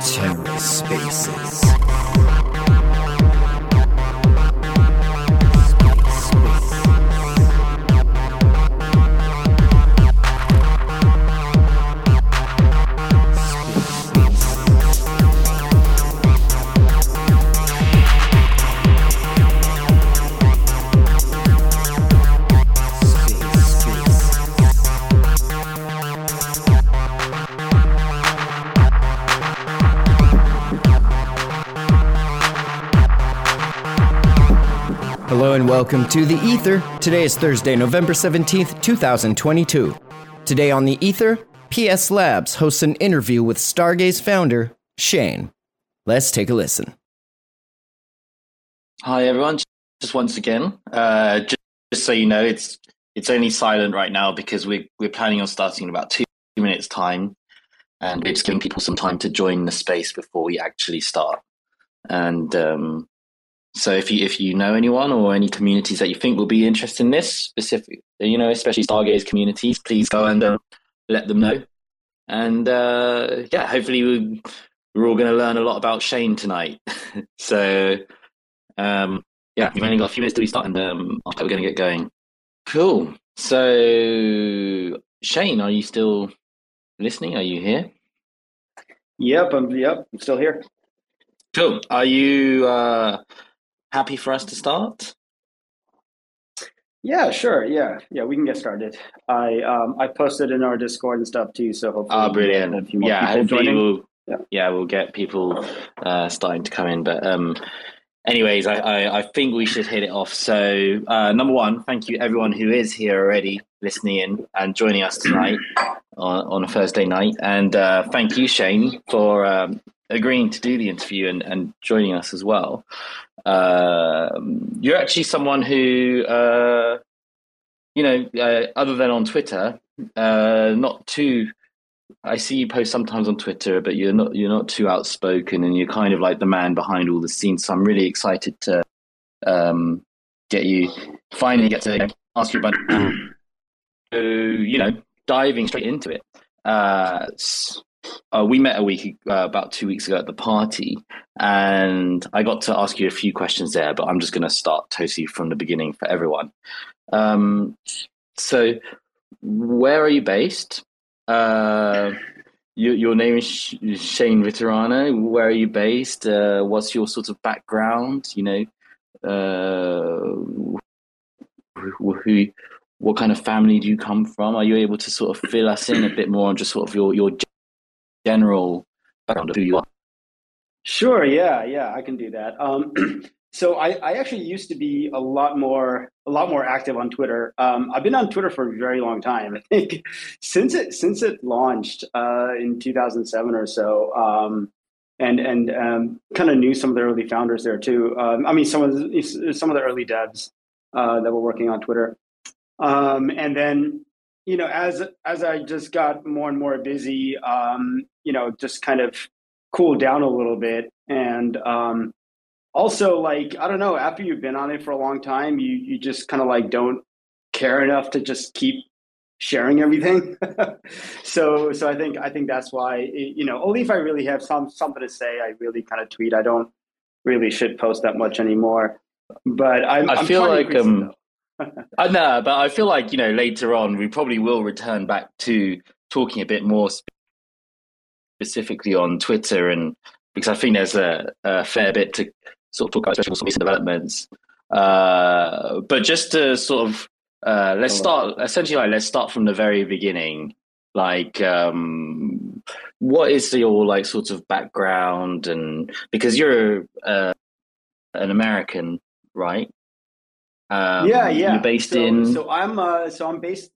TerraSpaces. Hello welcome to The Ether. Today is Thursday, November 17th, 2022. Today on The Ether, PS Labs hosts an interview with Stargaze founder, Shane. Let's take a listen. Hi everyone. Just once again, uh, just, just so you know, it's it's only silent right now because we're, we're planning on starting in about two minutes time, and we're just giving people some time to join the space before we actually start. And um, so if you if you know anyone or any communities that you think will be interested in this specific, you know, especially Stargaze communities, please go and uh, let them know. And uh, yeah, hopefully we, we're all going to learn a lot about Shane tonight. so um, yeah, we've only got a few minutes to restart, and um, after we're going to get going. Cool. So Shane, are you still listening? Are you here? Yep, I'm yep, I'm still here. Cool. Are you uh, happy for us to start? Yeah, sure. Yeah, yeah, we can get started. I um I posted in our Discord and stuff too, so hopefully get brilliant. a few more Yeah, hopefully joining. we'll Yeah. yeah. we'll get people uh, starting to come in. But um, anyways, I, I, I think we should hit it off. So uh, number one, thank you everyone who is here already listening in and joining us tonight on, on a Thursday night. And uh, thank you, Shane, for um, agreeing to do the interview and, and joining us as well. Um, you're actually someone who, uh, you know, uh, other than on Twitter, uh, not too I see you post sometimes on Twitter, but you're not you're not too outspoken, and you're kind of like the man behind all the scenes. So I'm really excited to um, get you finally get to ask you about so you know diving straight into it. Uh, uh, we met a week uh, about two weeks ago at the party, and I got to ask you a few questions there. But I'm just going to start totally from the beginning for everyone. Um, so, where are you based? Uh, your, your name is Sh- Shane Vitarana. Where are you based? Uh, what's your sort of background? You know, uh, who, who, what kind of family do you come from? Are you able to sort of fill us in a bit more on just sort of your your general background of who you are? Sure, yeah, yeah, I can do that. Um, so I, I actually used to be a lot more a lot more active on Twitter. Um, I've been on Twitter for a very long time. I think since it since it launched uh, in 2007 or so. Um, and and um, kind of knew some of the early founders there too. Um, I mean, some of the, some of the early devs uh, that were working on Twitter. Um, and then, you know, as as I just got more and more busy, um, you know, just kind of cool down a little bit. And um, also, like, I don't know, after you've been on it for a long time, you you just kind of like don't care enough to just keep sharing everything. so so I think I think that's why you know, only if I really have some something to say, I really kind of tweet. I don't really should post that much anymore. But I'm, I feel like, um. I know, but I feel like you know later on we probably will return back to talking a bit more specifically on Twitter, and because I think there's a, a fair bit to sort of talk about, especially recent developments. Uh, but just to sort of uh, let's start essentially like let's start from the very beginning. Like, um, what is your like sort of background, and because you're uh, an American, right? Um, yeah, yeah. You're based so, in So I'm uh, so I'm based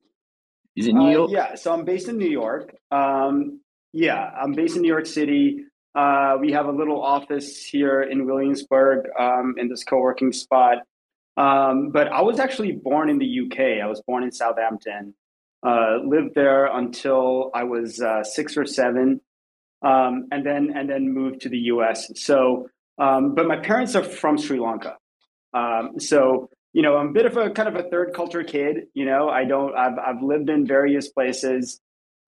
is it New Uh, York? yeah, so I'm based in New York. Um, yeah, I'm based in New York City. Uh, we have a little office here in Williamsburg um, in this co-working spot. Um, but I was actually born in the UK. I was born in Southampton. Uh, lived there until I was uh, six or seven, um, and then and then moved to the US. So, um, but my parents are from Sri Lanka. Um, so you know, I'm a bit of a kind of a third culture kid. You know, I don't. I've I've lived in various places.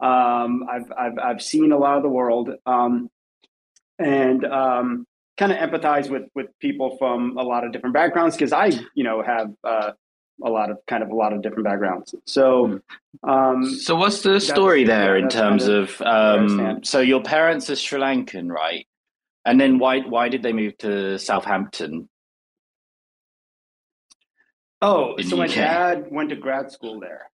Um, I've I've I've seen a lot of the world, um, and um, kind of empathize with with people from a lot of different backgrounds because I, you know, have uh, a lot of kind of a lot of different backgrounds. So, um, so what's the story there in terms kind of, of um, so your parents are Sri Lankan, right? And then why why did they move to Southampton? Oh, so my dad went to grad school there.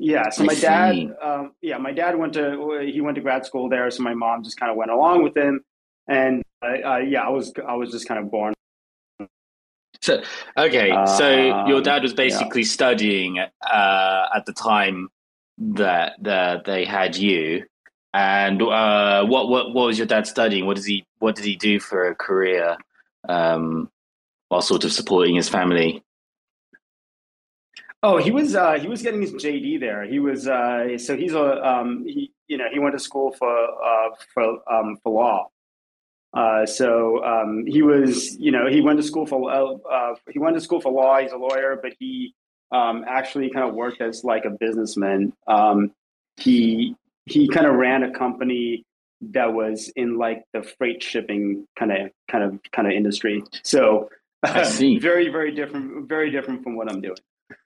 Yeah, so my dad, um, yeah, my dad went to he went to grad school there. So my mom just kind of went along with him, and uh, uh, yeah, I was I was just kind of born. So okay, so your um, dad was basically yeah. studying uh, at the time that that they had you, and uh, what what what was your dad studying? What does he what did he do for a career um, while sort of supporting his family? Oh, he was uh, he was getting his JD there. He was uh, so he's a um, he you know he went to school for uh, for um, for law. Uh, so um, he was you know he went to school for uh, uh, he went to school for law. He's a lawyer, but he um, actually kind of worked as like a businessman. Um, he he kind of ran a company that was in like the freight shipping kind of kind of kind of industry. So very very different very different from what I'm doing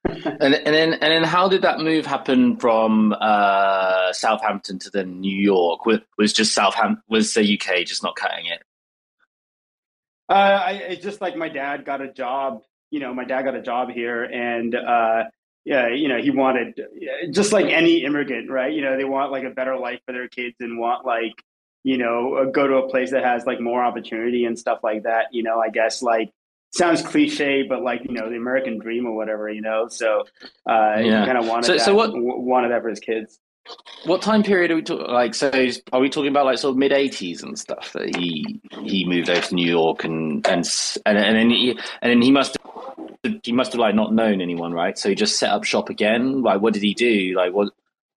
and, and then and then how did that move happen from uh, Southampton to then New York? Was, was just Southampton was the UK just not cutting it? Uh, I it's just like my dad got a job. You know, my dad got a job here, and uh, yeah, you know, he wanted just like any immigrant, right? You know, they want like a better life for their kids and want like you know go to a place that has like more opportunity and stuff like that. You know, I guess like sounds cliche, but like you know the American dream or whatever, you know. So uh, yeah. he kind of wanted so, that, so what, wanted that for his kids. What time period are we talking? Like, so are we talking about like sort of mid '80s and stuff that he he moved over to New York and and and, and then he and then he must have, he must have like not known anyone, right? So he just set up shop again. Like, what did he do? Like, what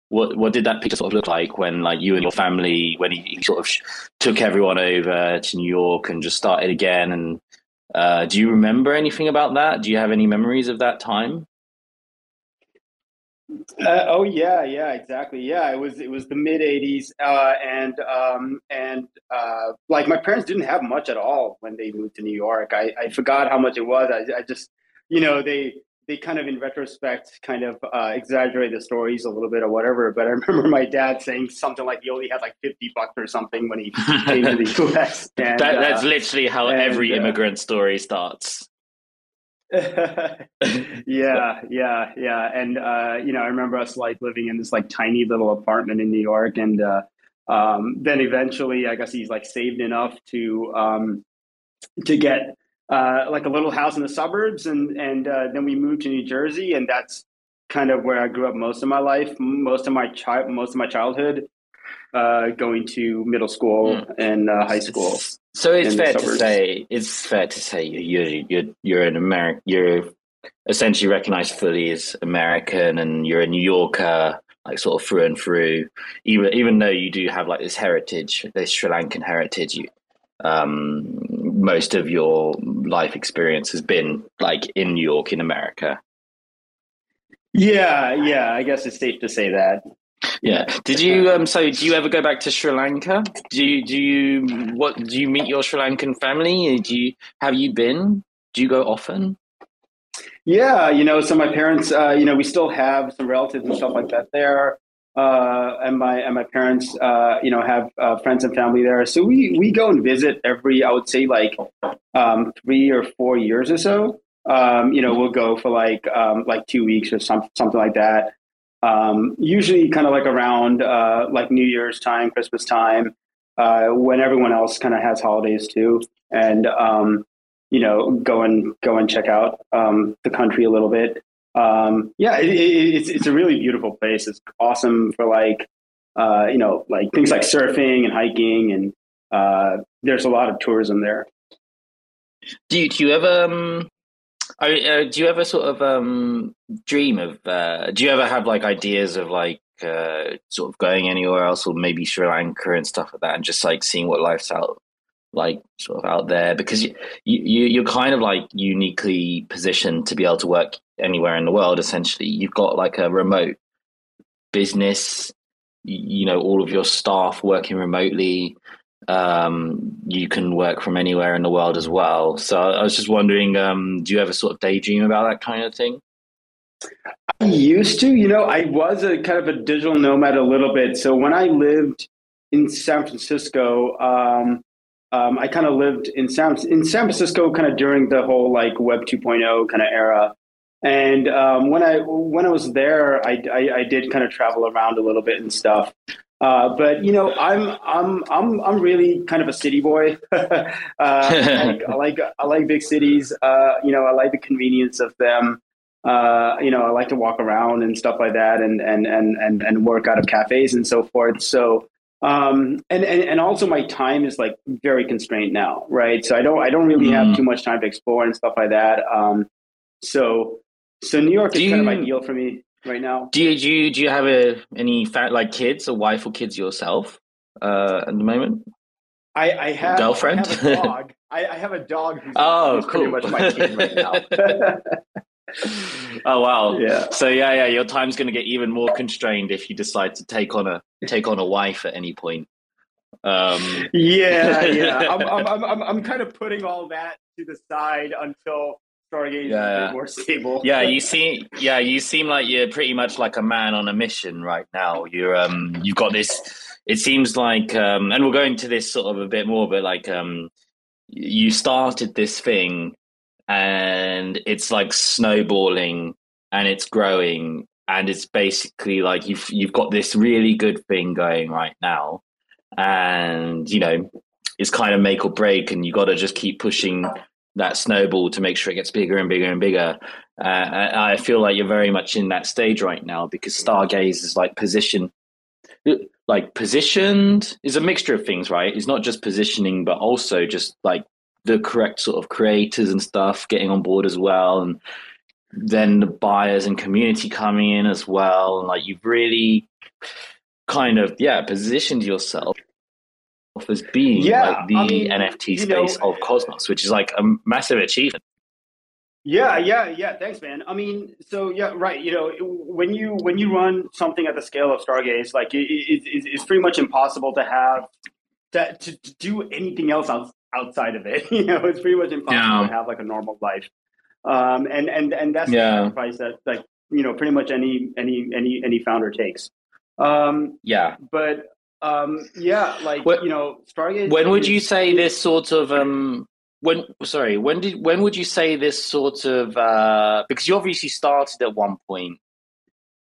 what what did that picture sort of look like when like you and your family when he, he sort of took everyone over to New York and just started again and uh, do you remember anything about that? Do you have any memories of that time? Uh, oh yeah, yeah, exactly. Yeah, it was it was the mid '80s, uh, and um, and uh, like my parents didn't have much at all when they moved to New York. I, I forgot how much it was. I, I just, you know, they they kind of in retrospect kind of uh, exaggerate the stories a little bit or whatever. But I remember my dad saying something like he only had like fifty bucks or something when he came to the U.S. And, that, that's uh, literally how and, every uh, immigrant story starts. yeah, yeah, yeah, and uh, you know, I remember us like living in this like tiny little apartment in New York, and uh, um, then eventually, I guess he's like saved enough to um, to get uh, like a little house in the suburbs, and and uh, then we moved to New Jersey, and that's kind of where I grew up most of my life, most of my child, most of my childhood, uh, going to middle school mm. and uh, high school. So it's fair to say it's fair to say you're you're you're an American. You're essentially recognized fully as American, and you're a New Yorker, like sort of through and through. Even even though you do have like this heritage, this Sri Lankan heritage, you um, most of your life experience has been like in New York, in America. Yeah, yeah, I guess it's safe to say that. Yeah. Did you um so do you ever go back to Sri Lanka? Do you do you what do you meet your Sri Lankan family? Do you have you been? Do you go often? Yeah, you know, so my parents uh, you know, we still have some relatives and stuff like that there uh, and my and my parents, uh, you know, have uh, friends and family there. So we we go and visit every, I would say, like um, three or four years or so. Um, you know, we'll go for like um, like two weeks or some, something like that. Um, usually, kind of like around uh, like New Year's time, Christmas time, uh, when everyone else kind of has holidays too, and um, you know, go and go and check out um, the country a little bit um, yeah, it, it, it's it's a really beautiful place. It's awesome for like uh, you know like things like surfing and hiking, and uh, there's a lot of tourism there. Do you, do you ever um, uh, do you ever sort of um, dream of? Uh, do you ever have like ideas of like uh, sort of going anywhere else, or maybe Sri Lanka and stuff like that, and just like seeing what life's out like sort of out there because you, you you're kind of like uniquely positioned to be able to work anywhere in the world essentially. You've got like a remote business. You know all of your staff working remotely. Um, you can work from anywhere in the world as well. So i was just wondering um, do you ever sort of daydream about that kind of thing? I used to. You know i was a kind of a digital nomad a little bit. So when i lived in san francisco um, um, I kind of lived in San in San Francisco, kind of during the whole like Web 2.0 kind of era. And um, when I when I was there, I, I, I, did kind of travel around a little bit and stuff. Uh, but you know, I'm I'm I'm I'm really kind of a city boy. uh, I, like, I, like, I like big cities. Uh, you know, I like the convenience of them. Uh, you know, I like to walk around and stuff like that, and and and and and work out of cafes and so forth. So um, and, and and also my time is like very constrained now, right? So I don't I don't really mm. have too much time to explore and stuff like that. Um, so so New York do is you, kind of ideal for me right now. Do you do you, do you have a, any fat, like kids, a wife or kids yourself uh, at the moment? I, I have girlfriend. I have a dog. I, I have a dog. Who's, oh, cool. pretty much my kid right now. oh wow. Yeah. So yeah yeah your time's going to get even more constrained if you decide to take on a take on a wife at any point. Um yeah yeah. I'm, I'm, I'm, I'm kind of putting all that to the side until stargaze yeah, is more stable. Yeah you seem yeah you seem like you're pretty much like a man on a mission right now. You're um you've got this it seems like um and we'll go into this sort of a bit more but like um you started this thing and it's like snowballing and it's growing and it's basically like you've you've got this really good thing going right now. And you know it's kind of make or break and you got to just keep pushing that snowball to make sure it gets bigger and bigger and bigger. Uh, i feel like you're very much in that stage right now because stargaze is like position like positioned is a mixture of things right? It's not just positioning but also just like the correct sort of creators and stuff getting on board as well and then the buyers and community coming in as well and like you've really kind of yeah positioned yourself as being yeah, like the I mean, nft space know, of cosmos which is like a massive achievement. Yeah yeah yeah thanks man. I mean so yeah right you know when you when you run something at the scale of stargaze like it, it, it's pretty much impossible to have to, to do anything else outside of it. you know, it's pretty much impossible yeah. to have like a normal life. Um, and and and that's yeah. the sacrifice that like you know pretty much any any any any founder takes. Um, yeah, but um, yeah, like what, you know, Stargaze. When would you say this sort of um? When sorry, when did when would you say this sort of uh? Because you obviously started at one point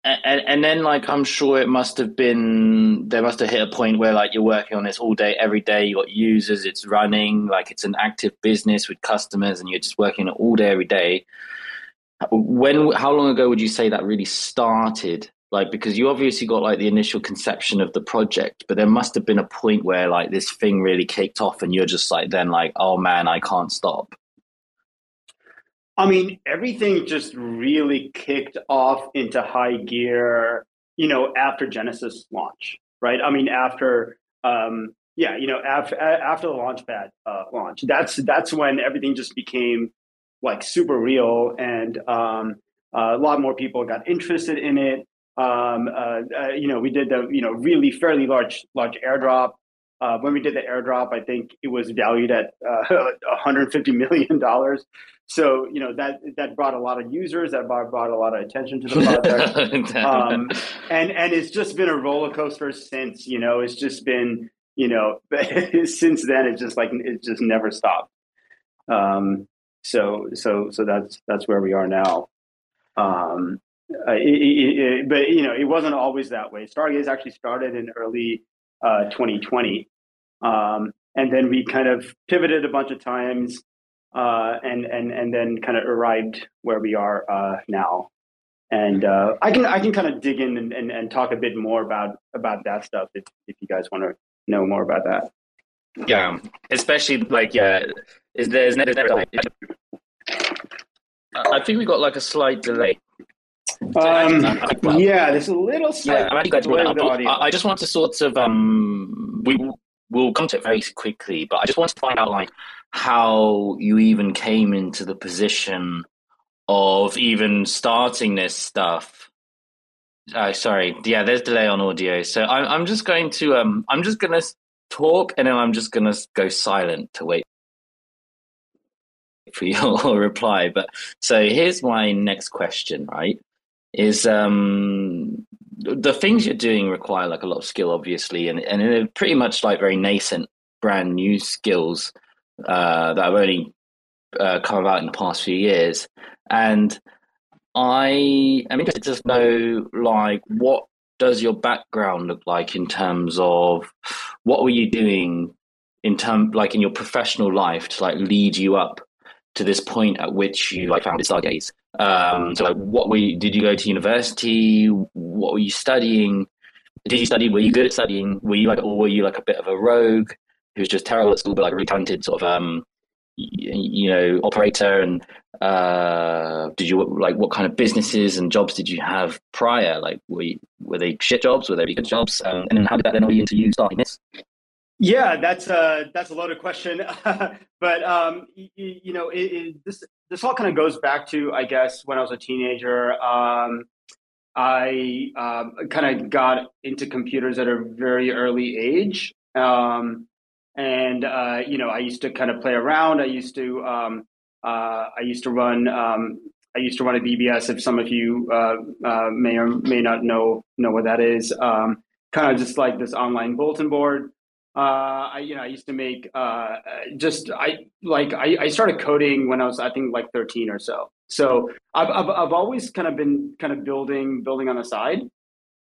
and, and then like i'm sure it must have been there must have hit a point where like you're working on this all day every day. You got users it's running like it's an active business with customers and you're just working it all day every day. When how long ago would you say that really started? Like because you obviously got like the initial conception of the project but there must have been a point where like this thing really kicked off and you're just like then like oh man i can't stop I mean, everything just really kicked off into high gear, you know, after Genesis launch, right? I mean, after, um, yeah, you know, after after the Launchpad uh, launch, that's that's when everything just became like super real, and um, uh, a lot more people got interested in it. Um, uh, uh you know, we did the you know really fairly large large airdrop. Uh, when we did the airdrop, I think it was valued at uh, 150 million dollars. So you know that that brought a lot of users, that brought, brought a lot of attention to the project, um, and and it's just been a roller coaster since. You know, it's just been you know since then it's just like it just never stopped. Um, so so so that's that's where we are now. Um, uh, it, it, it, but you know, it wasn't always that way. Stargaze actually started in early uh, 2020, um, and then we kind of pivoted a bunch of times uh, and and and then kind of arrived where we are uh, now. And uh, I can I can kind of dig in and, and, and, talk a bit more about about that stuff if if you guys want to know more about that. Yeah, especially like yeah, is there's never I think we got like a slight delay. Um, yeah, there's a little slight. Yeah, I, I just want to sort of um, we we'll come to it very quickly, but I just want to find out like how you even came into the position of even starting this stuff. Uh, sorry, yeah, there's delay on audio, so I'm I'm just going to um I'm just gonna talk and then I'm just gonna go silent to wait for your reply. But so here's my next question, right? Is um the things you're doing require like a lot of skill, obviously, and and they're pretty much like very nascent, brand new skills uh, that have only uh, come about in the past few years. And I am interested to know, like, what does your background look like in terms of what were you doing in term like in your professional life to like lead you up to this point at which you like founded Stargaze? Um, so like, what were you, did you go to university? What were you studying? Did you study? Were you good at studying? Were you like, or were you like a bit of a rogue who was just terrible at school, but like really talented sort of, um, you know, operator? And uh, did you like what kind of businesses and jobs did you have prior? Like, were you, were they shit jobs? Were they good jobs? Um, and then how did that then lead into you starting this? Yeah, that's a that's a loaded question, but um, you, you know, it, it, this this all kind of goes back to I guess when I was a teenager. Um, I um, kind of got into computers at a very early age, um, and uh, you know, I used to kind of play around. I used to um, uh, I used to run um, I used to run a BBS. If some of you uh, uh, may or may not know know what that is, kind of just like this online bulletin board uh, I you know I used to make uh, just I like I, I started coding when I was I think like 13 or so. So I've, I've I've always kind of been kind of building building on the side,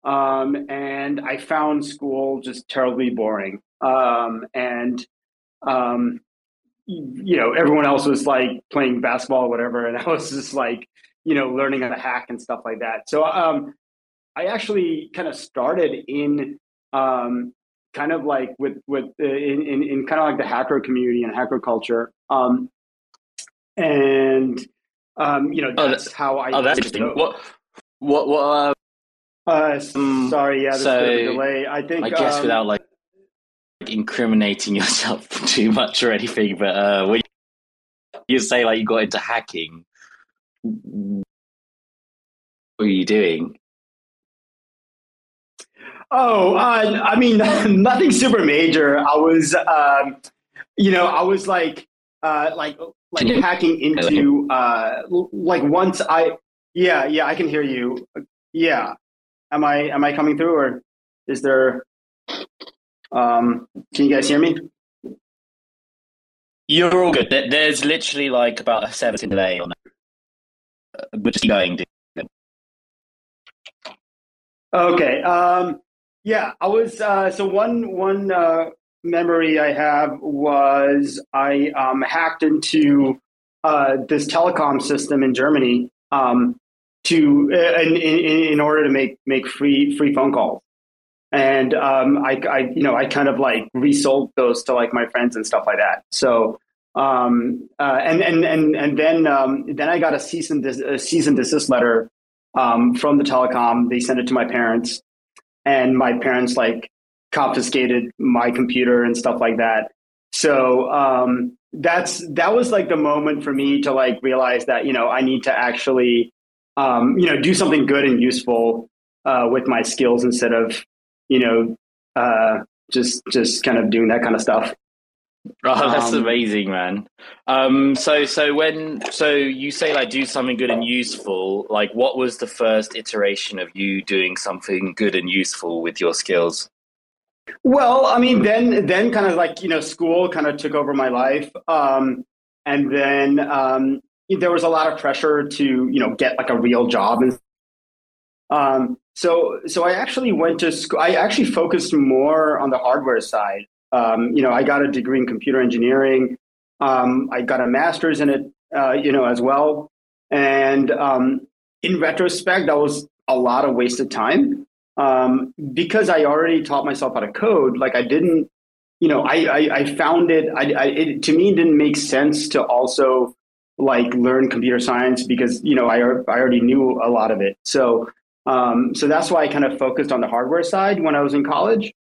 um, and I found school just terribly boring. Um, and um, you know everyone else was like playing basketball or whatever, and I was just like you know learning how to hack and stuff like that. So um, I actually kind of started in um, kind of like with with uh, in, in, in kind of like the hacker community and hacker culture. Um, and um, you know oh, that's, oh, how I. Oh, that's interesting. What what what? Uh, uh, um, sorry, yeah, there's so, a bit of a delay. I think. I guess um, without like incriminating yourself too much or anything, but uh, when you say like you got into hacking, what were you doing? Oh, uh, I mean, nothing super major. I was, um, you know, I was like, uh, like, like hacking into, uh, like once I, yeah, yeah, I can hear you. Yeah, am I, am I coming through, or is there? Um, can you guys hear me? You're all good. There's literally like about a seven delay on that. We're just going. Okay. Um, yeah, I was. Uh, so one one uh, memory I have was I um, hacked into uh, this telecom system in Germany um, to uh, in, in, in, order to make make free free phone calls, and um, I, I you know I kind of like resold those to like my friends and stuff like that. So um, uh, and and and and then um, then I got a cease and des- a cease and desist letter um, from the telecom. They sent it to my parents and my parents like confiscated my computer and stuff like that. So um, that's that was like the moment for me to like realize that you know I need to actually um, you know do something good and useful uh, with my skills instead of you know uh, just just kind of doing that kind of stuff. Oh, that's um, amazing, man. Um, so, so when, so you say like do something good and useful. Like, what was the first iteration of you doing something good and useful with your skills? Well, I mean, then, then kind of like you know, school kind of took over my life, um, and then um, there was a lot of pressure to you know get like a real job and. Um, so, so I actually went to school. I actually focused more on the hardware side. Um, you know, I got a degree in computer engineering. Um, I got a master's in it, uh, you know, as well. And um, in retrospect, that was a lot of wasted time um, because I already taught myself how to code. Like I didn't, you know, I I, I found it, I, I, it. To me, didn't make sense to also like learn computer science because you know I I already knew a lot of it. So um, so that's why I kind of focused on the hardware side when I was in college.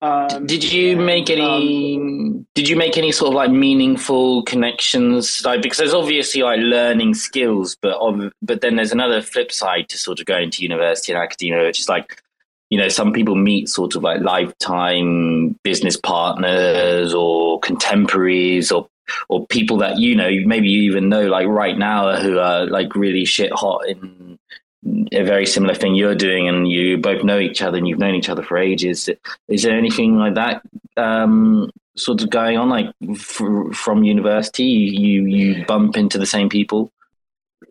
Um, did you make any? Um, did you make any sort of like meaningful connections? Like because there's obviously like learning skills, but on, but then there's another flip side to sort of going to university and academia, which is like you know some people meet sort of like lifetime business partners or contemporaries or or people that you know maybe you even know like right now who are like really shit hot in a very similar thing you're doing and you both know each other and you've known each other for ages. Is there anything like that um, sort of going on like f- from university? You you bump into the same people?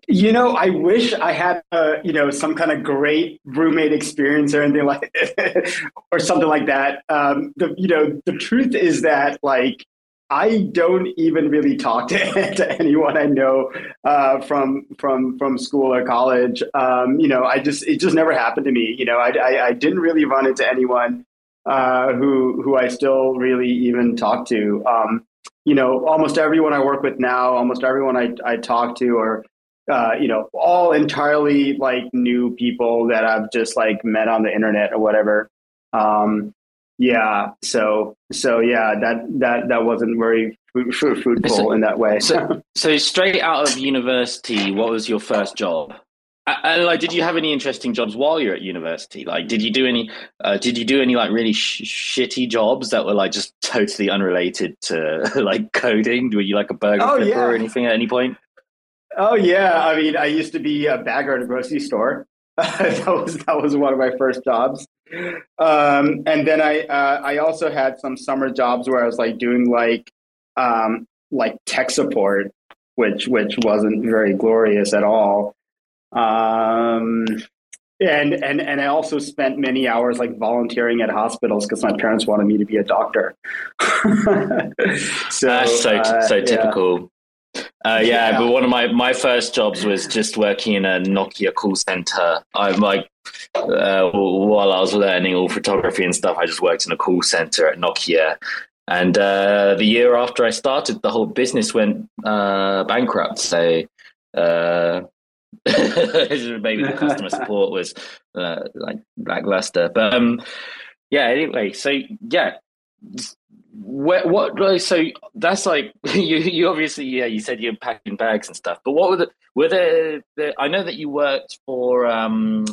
You know, I wish I had, uh, you know, some kind of great roommate experience or anything like, or something like that. Um, the, you know, the truth is that like I don't even really talk to, to anyone I know uh, from from from school or college. Um, you know, I just it just never happened to me. You know, I, I, I didn't really run into anyone uh, who who I still really even talk to. Um, you know, almost everyone I work with now, almost everyone I, I talk to, or uh, you know, all entirely like new people that I've just like met on the internet or whatever. Um, yeah. So so yeah, that that that wasn't very fruitful so, in that way. so, so straight out of university, what was your first job? And like, did you have any interesting jobs while you're at university? Like, did you do any? Uh, did you do any like really sh- shitty jobs that were like just totally unrelated to like coding? Were you like a burger oh, flipper yeah. or anything at any point? Oh yeah, I mean, I used to be a bagger at a grocery store. that was that was one of my first jobs. Um, and then I uh, I also had some summer jobs where I was like doing like um, like tech support, which which wasn't very glorious at all. Um, and and and I also spent many hours like volunteering at hospitals because my parents wanted me to be a doctor. so so uh, so typical. Uh, yeah, yeah, but one of my, my first jobs was just working in a Nokia call center. I'm like, uh, while I was learning all photography and stuff, I just worked in a call center at Nokia. And uh, the year after I started, the whole business went uh, bankrupt. So uh, maybe the customer support was uh, like lackluster. But um, yeah, anyway, so yeah, where, what so that's like you you obviously yeah you said you're packing bags and stuff but what were the were there, there i know that you worked for um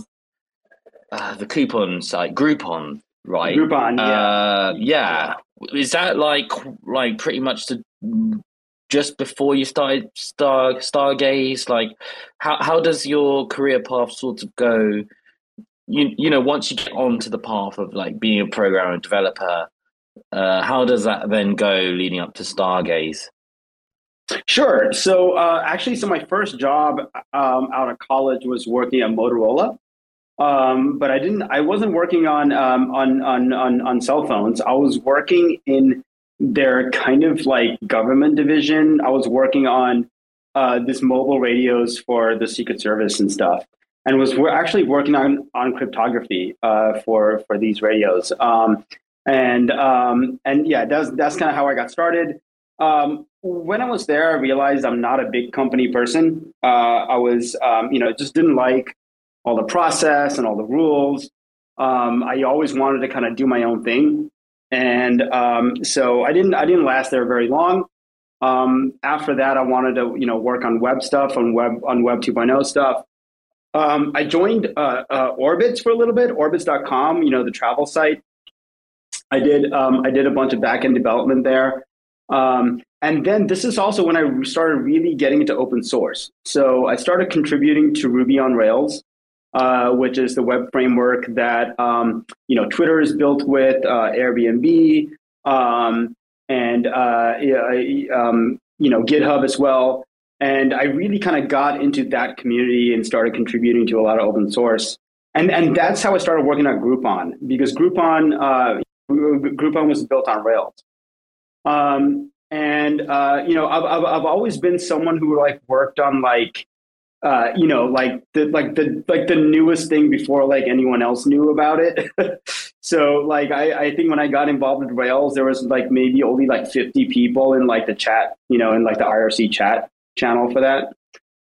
uh, the coupon site groupon right? Groupon yeah. Uh, yeah. Is that like like pretty much the just before you started star stargaze? Like how how does your career path sort of go? You you know once you get onto the path of like being a programmer and developer uh, how does that then go leading up to Stargaze? Sure. So uh, actually, so my first job um, out of college was working at Motorola, um, but I didn't. I wasn't working on, um, on on on on cell phones. I was working in their kind of like government division. I was working on uh, this mobile radios for the Secret Service and stuff, and was we're actually working on on cryptography uh, for for these radios. Um, and um, and yeah, that's that's kind of how I got started. Um, when I was there, I realized I'm not a big company person. Uh, I was, um, you know, just didn't like all the process and all the rules. Um, I always wanted to kind of do my own thing, and um, so I didn't. I didn't last there very long. Um, after that, I wanted to, you know, work on web stuff, on web on Web 2.0 stuff. Um, I joined uh, uh, Orbitz for a little bit, Orbitz.com, you know, the travel site. I did um, I did a bunch of backend development there. Um, and then this is also when I started really getting into open source. So I started contributing to Ruby on Rails, uh, which is the web framework that um, you know Twitter is built with, uh, Airbnb, um, and uh, um, you know GitHub as well. And I really kind of got into that community and started contributing to a lot of open source. And and that's how I started working on Groupon because Groupon uh, Groupon was built on Rails. Um, and uh, you know, I've, I've, I've always been someone who like worked on like uh, you know, like the like the like the newest thing before like anyone else knew about it. so like I, I think when I got involved with Rails, there was like maybe only like 50 people in like the chat, you know, in like the IRC chat channel for that.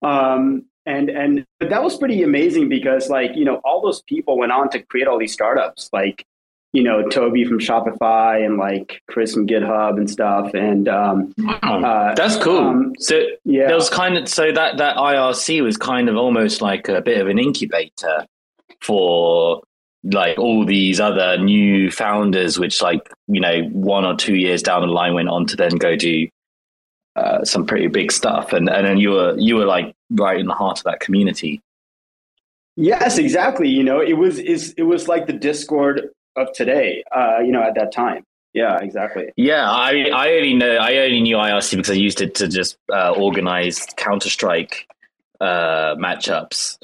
Um, and and but that was pretty amazing because like you know all those people went on to create all these startups like you know Tobi from Shopify and like Chris from GitHub and stuff. And um, uh, that's cool. Um, so yeah, there was kind of so that that IRC was kind of almost like a bit of an incubator for like all these other new founders, which like you know one or two years down the line went on to then go do uh, some pretty big stuff, and and then you were you were like right in the heart of that community. Yes, exactly. You know, it was is it was like the Discord of today. Uh, you know, at that time. Yeah, exactly. Yeah, I I only know I only knew IRC because I used it to just uh, organize Counter Strike uh, matchups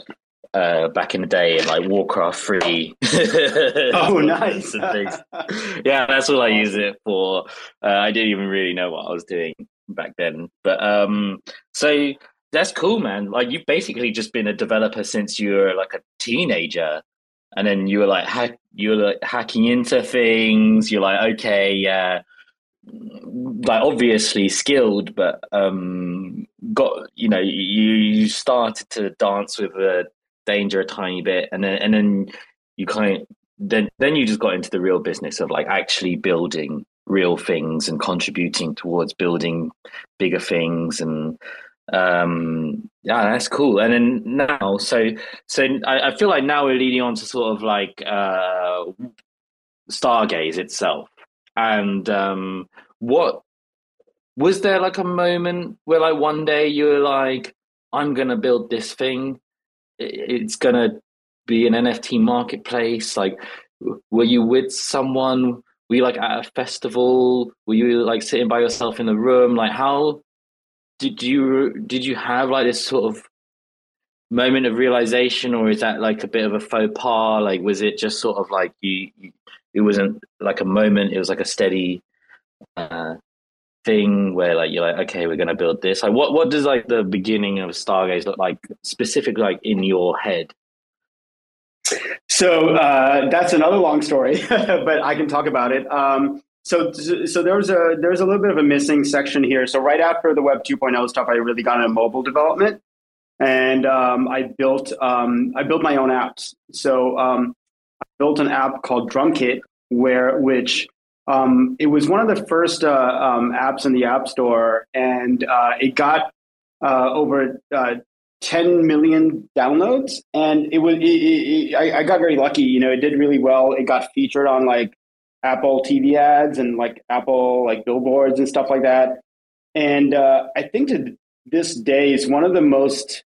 uh, back in the day, like Warcraft Three. oh, nice! yeah, that's all I use it for. Uh, I didn't even really know what I was doing back then, but um, so that's cool, man. Like you've basically just been a developer since you were like a teenager and then you were like hack, you were like hacking into things. You're like, okay, yeah, like obviously skilled, but um, got you know you you started to dance with the danger a tiny bit, and then and then you kind of, then then you just got into the real business of like actually building real things and contributing towards building bigger things and um yeah that's cool. And then now so so I, I, feel like now we're leading on to sort of like uh stargaze itself. And um what was there like a moment where like one day you were like i'm gonna build this thing. It's gonna be an nft marketplace. Like were you with someone? Were you like at a festival? Were you like sitting by yourself in a room? Like how did you did you have like this sort of moment of realization or is that like a bit of a faux pas? Like was it just sort of like you, you it wasn't like a moment it was like a steady uh, thing where like you're like okay we're to build this. Like what what does like the beginning of stargaze look like specifically like in your head? So uh, that's another long story but i can talk about it. Um, so so there's a there's a little bit of a missing section here. So right after the Web 2.0 stuff, I really got into mobile development, and um, I built um, I built my own apps. So um, I built an app called DrumKit, where which um, it was one of the first uh, um, apps in the App Store, and uh, it got uh, over uh, 10 million downloads, and it was it, it, I, I got very lucky. You know, it did really well. It got featured on like Apple TV ads and like Apple like billboards and stuff like that. And uh, I think to this day is one of the most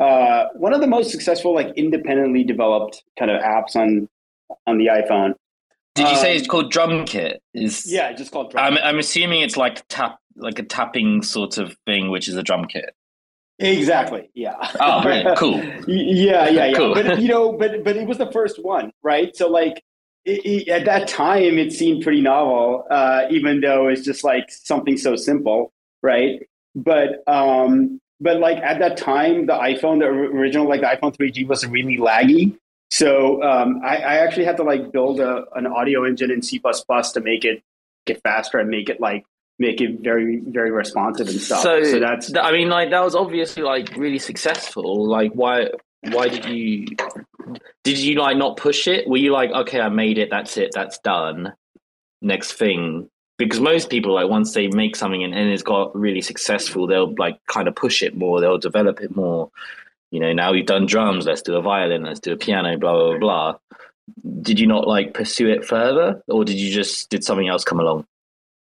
uh, one of the most successful like independently developed kind of apps on on the iPhone. Did you um, say it's called DrumKit? Is yeah, just called Drum. I'm, I'm assuming it's like tap like a tapping sort of thing, which is a drum kit. Exactly. Yeah. Oh, brilliant. Cool. yeah, yeah, yeah. Cool. But you know, but but it was the first one, right? So like it, it, at that time, it seemed pretty novel, uh, even though it's just like something so simple, right? But um, but like at that time, the iPhone, the original like the iPhone 3G was really laggy. So um, I, I, actually had to like build a, an audio engine in C++ to make it get faster and make it like make it very very responsive and stuff. So, so that's I mean like that was obviously like really successful. Like why why did you did you like not push it? Were you like, okay, I made it, that's it, that's done. Next thing. Because most people like once they make something and, and it's got really successful, they'll like kind of push it more, they'll develop it more. You know, now we've done drums, let's do a violin, let's do a piano, blah blah blah. Did you not like pursue it further? Or did you just did something else come along?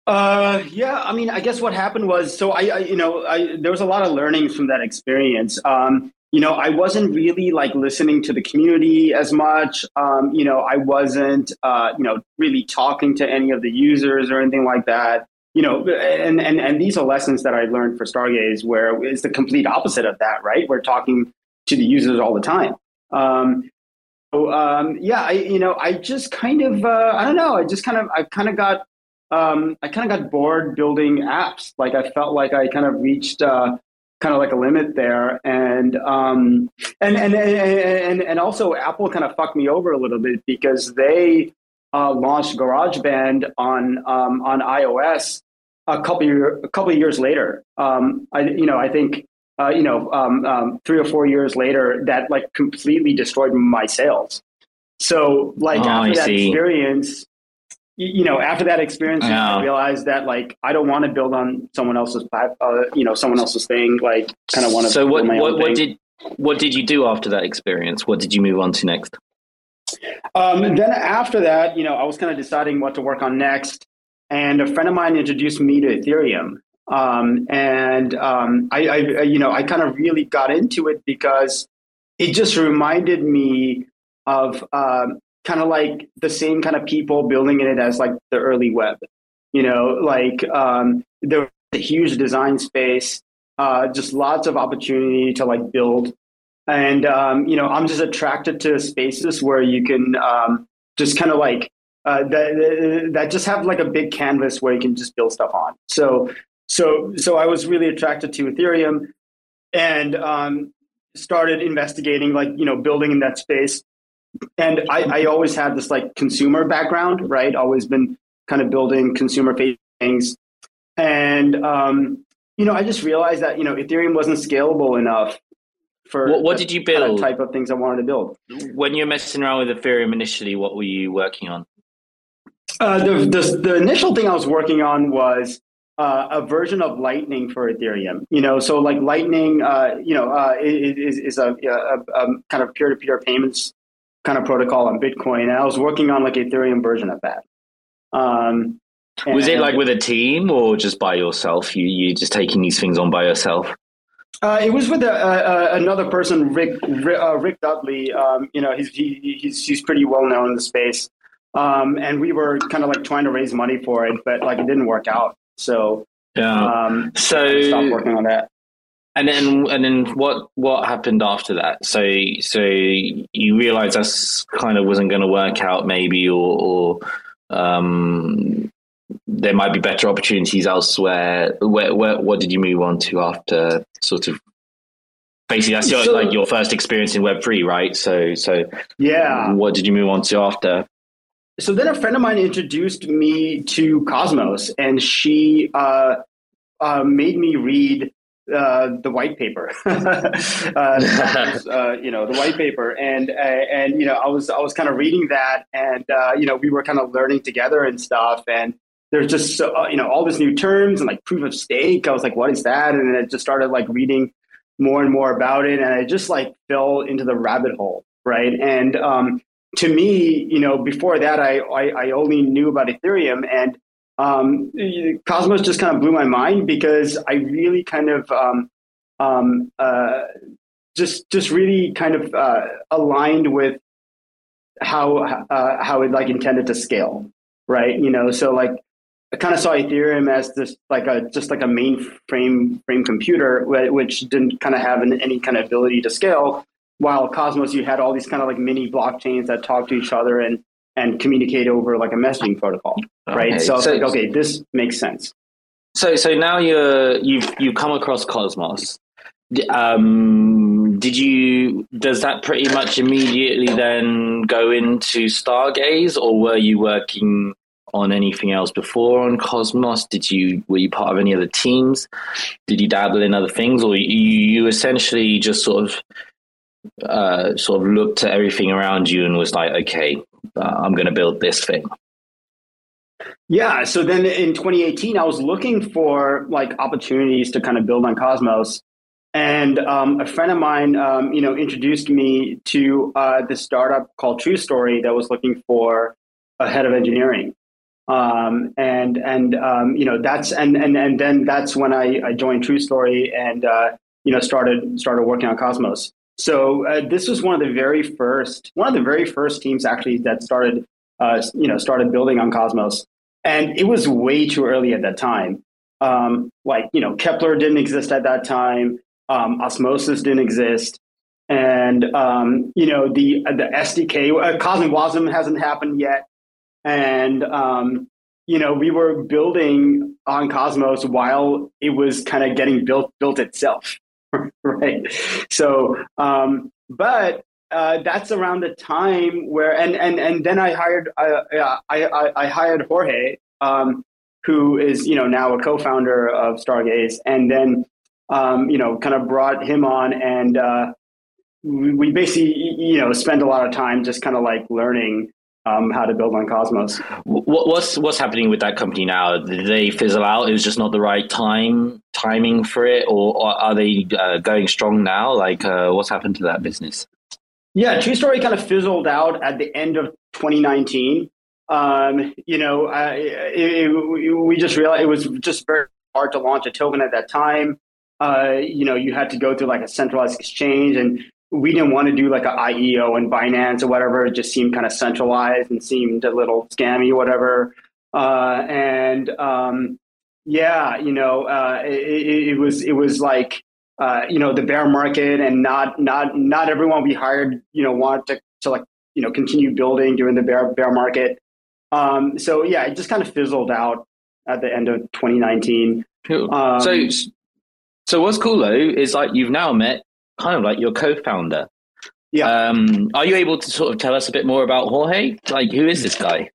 Uh, yeah, I mean, I guess what happened was, so I, I you know, I, there was a lot of learnings from that experience. Um, you know, I wasn't really like listening to the community as much. Um, you know, I wasn't, uh, you know, really talking to any of the users or anything like that. You know, and and and these are lessons that I learned for Stargaze, where it's the complete opposite of that, right? We're talking to the users all the time. Um, so um, yeah, I you know, I just kind of, uh, I don't know, I just kind of, I kind of got, um, I kind of got bored building apps. Like I felt like I kind of reached. Uh, kind of like a limit there. And, um, and, and, and, and also Apple kind of fucked me over a little bit because they uh, launched GarageBand on, um, on iOS a couple year, a couple of years later. Um, I, you know, I think, uh, you know, um, um, three or four years later, that like completely destroyed my sales. So like Oh, I after that see. experience, you, know, after that experience, Yeah. I realized that like I don't want to build on someone else's uh, you know, someone else's thing. Like, kind of want to. So what my what, what did what did you do after that experience? What did you move on to next? Um, and then after that, you know, I was kind of deciding what to work on next, and a friend of mine introduced me to Ethereum. Um, and um, I, I, you know, I kind of really got into it because it just reminded me of um, kind of like the same kind of people building in it as like the early web. You know, like um, there was a huge design space, uh, just lots of opportunity to like build. And um, you know i'm just attracted to spaces where you can um, just kind of like uh, that, that just have like a big canvas where you can just build stuff on. So so so i was really attracted to ethereum and um, started investigating like you know building in that space and I, I always had this like consumer background right always been kind of building consumer facing things and um, you know i just realized that you know ethereum wasn't scalable enough for What, what the did you kind of build type of things I wanted to build. when you were messing around with Ethereum initially? What were you working on? Uh, the, the the initial thing I was working on was uh, a version of Lightning for Ethereum. You know, so like Lightning, uh, you know, uh, is is a, a, a kind of peer to peer payments kind of protocol on Bitcoin, and I was working on like Ethereum version of that. Um, Was it like with a team or just by yourself? You you just taking these things on by yourself? Uh, it was with a, a, another person, Rick Rick, uh, Rick Dudley. Um, you know, he's he, he's he's pretty well known in the space, um, and we were kind of like trying to raise money for it, but like it didn't work out. So Yeah. um, so I stopped working on that. And then, and then, what what happened after that? So, so you realized that's kind of wasn't going to work out, maybe, or, or um, there might be better opportunities elsewhere. Where, where, what did you move on to after sort of? Basically, that's your, So- like your first experience in Web three, right? So, so Yeah. what did you move on to after? So then a friend of mine introduced me to Cosmos, and she uh, uh, made me read uh, the white paper. uh, uh, you know, the white paper, and and you know, I was I was kind of reading that, and you know, we were kind of learning together and stuff, and there's just so, you know all these new terms and like proof of stake. I was like, what is that? And then I just started like reading more and more about it, and I just like fell into the rabbit hole, right? And um, to me, you know, before that, I, I, I only knew about Ethereum and um, Cosmos just kind of blew my mind because I really kind of um, um, uh, just just really kind of uh, aligned with how uh, how it like intended to scale, right? You know, so like I kind of saw Ethereum as this like a just like a mainframe frame computer, which didn't kind of have an, any kind of ability to scale while Cosmos, you had all these kind of like mini blockchains that talk to each other and and communicate over like a messaging protocol, right? Okay, So, I so- like, okay, this makes sense. So, so now you're you've you come across Cosmos. Um, did you? Does that pretty much immediately then go into Stargaze, or were you working on anything else before on Cosmos? Did you were you part of any other teams? Did you dabble in other things, or you, you essentially just sort of uh, sort of looked at everything around you and was like, okay, uh, I'm going to build this thing. Yeah. So then in 2018, I was looking for like opportunities to kind of build on Cosmos. And um, a friend of mine, um, you know, introduced me to uh, startup called True Story that was looking for a head of engineering. Um, and and um, you know that's and and and then that's when I, I joined True Story and uh, you know started started working on Cosmos. So uh, this was one of the very first one of the very first teams actually that started uh, you know started building on Cosmos, and it was way too early at that time. Um, like you know Keplr didn't exist at that time, um, Osmosis didn't exist, and um, you know the the SDK uh, Cosmwasm hasn't happened yet, and um, you know we were building on Cosmos while it was kind of getting built built itself, right? So, um, but uh, that's around the time where and and and then I hired uh, I, I I hired Jorge, um, who is you know now a co-founder of Stargaze, and then um, you know kind of brought him on and uh, we basically you know spend a lot of time just kind of like learning um, how to build on Cosmos. What, what's what's happening with that company now? Did they fizzle out? It was just not the right time timing for it, or, or are they uh, going strong now? Like, uh, what's happened to that business? Yeah, True Story kind of fizzled out at the end of 2019. Um, you know, uh, it, it, we just realized it was just very hard to launch a token at that time. Uh, you know, you had to go through like a centralized exchange, and we didn't want to do like a IEO and Binance or whatever. It just seemed kind of centralized and seemed a little scammy, whatever. Uh, and um, yeah, you know, uh, it, it, was it was like uh, you know the bear market, and not not not everyone we hired, you know, wanted to, to like you know continue building during the bear bear market. Um, so yeah, it just kind of fizzled out at the end of 2019. Cool. Um, so so what's cool though is like you've now met kind of like your co-founder. Yeah. Um, are you able to sort of tell us a bit more about Jorge? Like, who is this guy?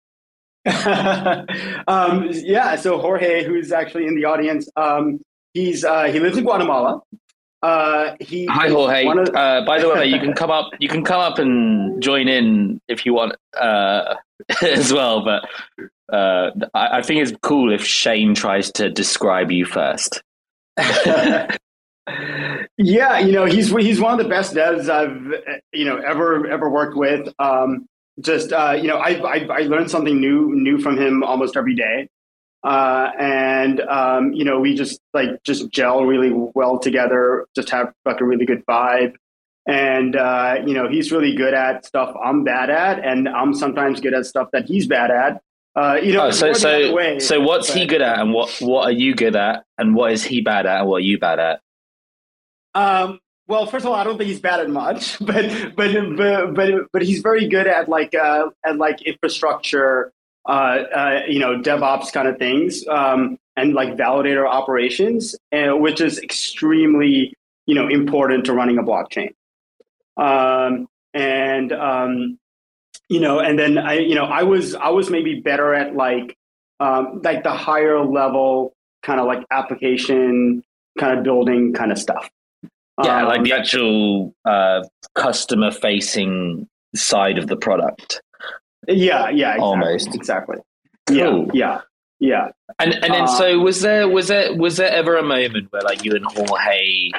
um, yeah. So Jorge, who's actually in the audience, um, he's uh, he lives in Guatemala. Uh, he Hi Jorge. Of... uh, by the way, you can come up. You can come up and join in if you want uh, as well. But uh, I, I think it's cool if Shane tries to describe you first. Yeah, you know, he's he's one of the best devs I've you know ever ever worked with. Um, just uh, you know, I, I, I learned something new new from him almost every day, uh, and um, you know, we just like just gel really well together. Just have like a really good vibe, and uh, you know, he's really good at stuff I'm bad at, and I'm sometimes good at stuff that he's bad at. Uh, you know, oh, so so way, so what's but, he good at, and what what are you good at, and what is he bad at, and what are you bad at? Um, well, first of all, I don't think he's bad at much, but but but but, he's very good at like uh, at like infrastructure, uh, uh, you know, DevOps kind of things, um, and like validator operations, uh, which is extremely you know important to running a blockchain. Um, and um, you know, and then I you know I was I was maybe better at like um, like the higher level kind of like application kind of building kind of stuff. Yeah, um, like the actual uh, customer facing side of the product. Yeah, yeah, exactly, almost exactly. Cool. Yeah, yeah, yeah. And and then uh, so was there was there was there ever a moment where like you and Jorge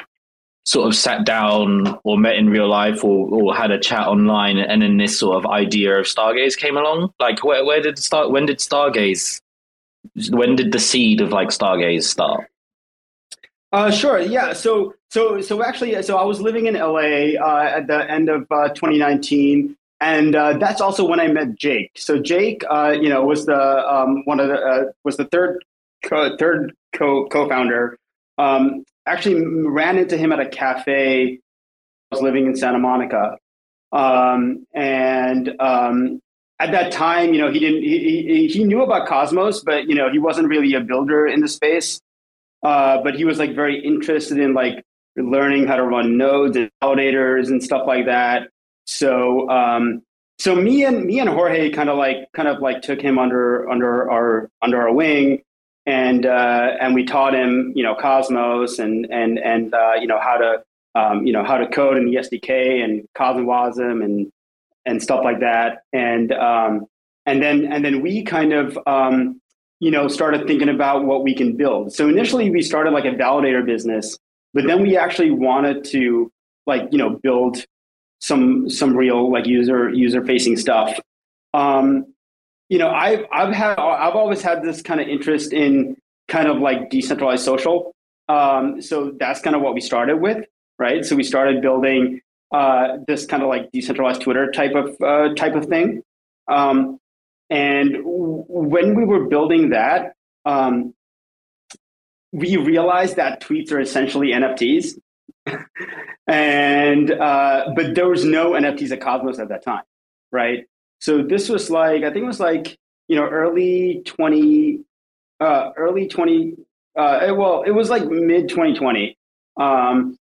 sort of sat down or met in real life or, or had a chat online and then this sort of idea of Stargaze came along? Like where where did start when did Stargaze when did the seed of like Stargaze start? Uh, sure. Yeah. So, so, so actually, so I was living in LA uh, at the end of uh, 2019, and uh, that's also when I met Jake. So Jake, uh, you know, was the um, one of the uh, was the third co- third co co-founder. Um, actually, ran into him at a cafe. I was living in Santa Monica, um, and um, at that time, you know, he didn't he, he, he knew about Cosmos, but you know, he wasn't really a builder in the space. Uh, but he was like very interested in like learning how to run nodes and validators and stuff like that. So um, so me and me and Jorge kind of like kind of like took him under under our under our wing and uh, and we taught him you know Cosmos and and and uh, you know how to um, you know how to code in the SDK and CosmWasm and and stuff like that and um, and then and then we kind of um, you know, started thinking about what we can build. So initially we started like a validator business, but then we actually wanted to like, you know, build some some real like user user facing stuff. Um, you know, I've I've had I've always had this kind of interest in kind of like decentralized social. Um, so that's kind of what we started with, right? So we started building uh, this kind of like decentralized Twitter type of uh, type of thing. Um, and when we were building that, um, we realized that tweets are essentially NFTs. and uh, but there was no NFTs at Cosmos at that time, right? So this was like I think it was like you know early twenty, uh, early twenty. Uh, well, it was like mid twenty twenty. Um,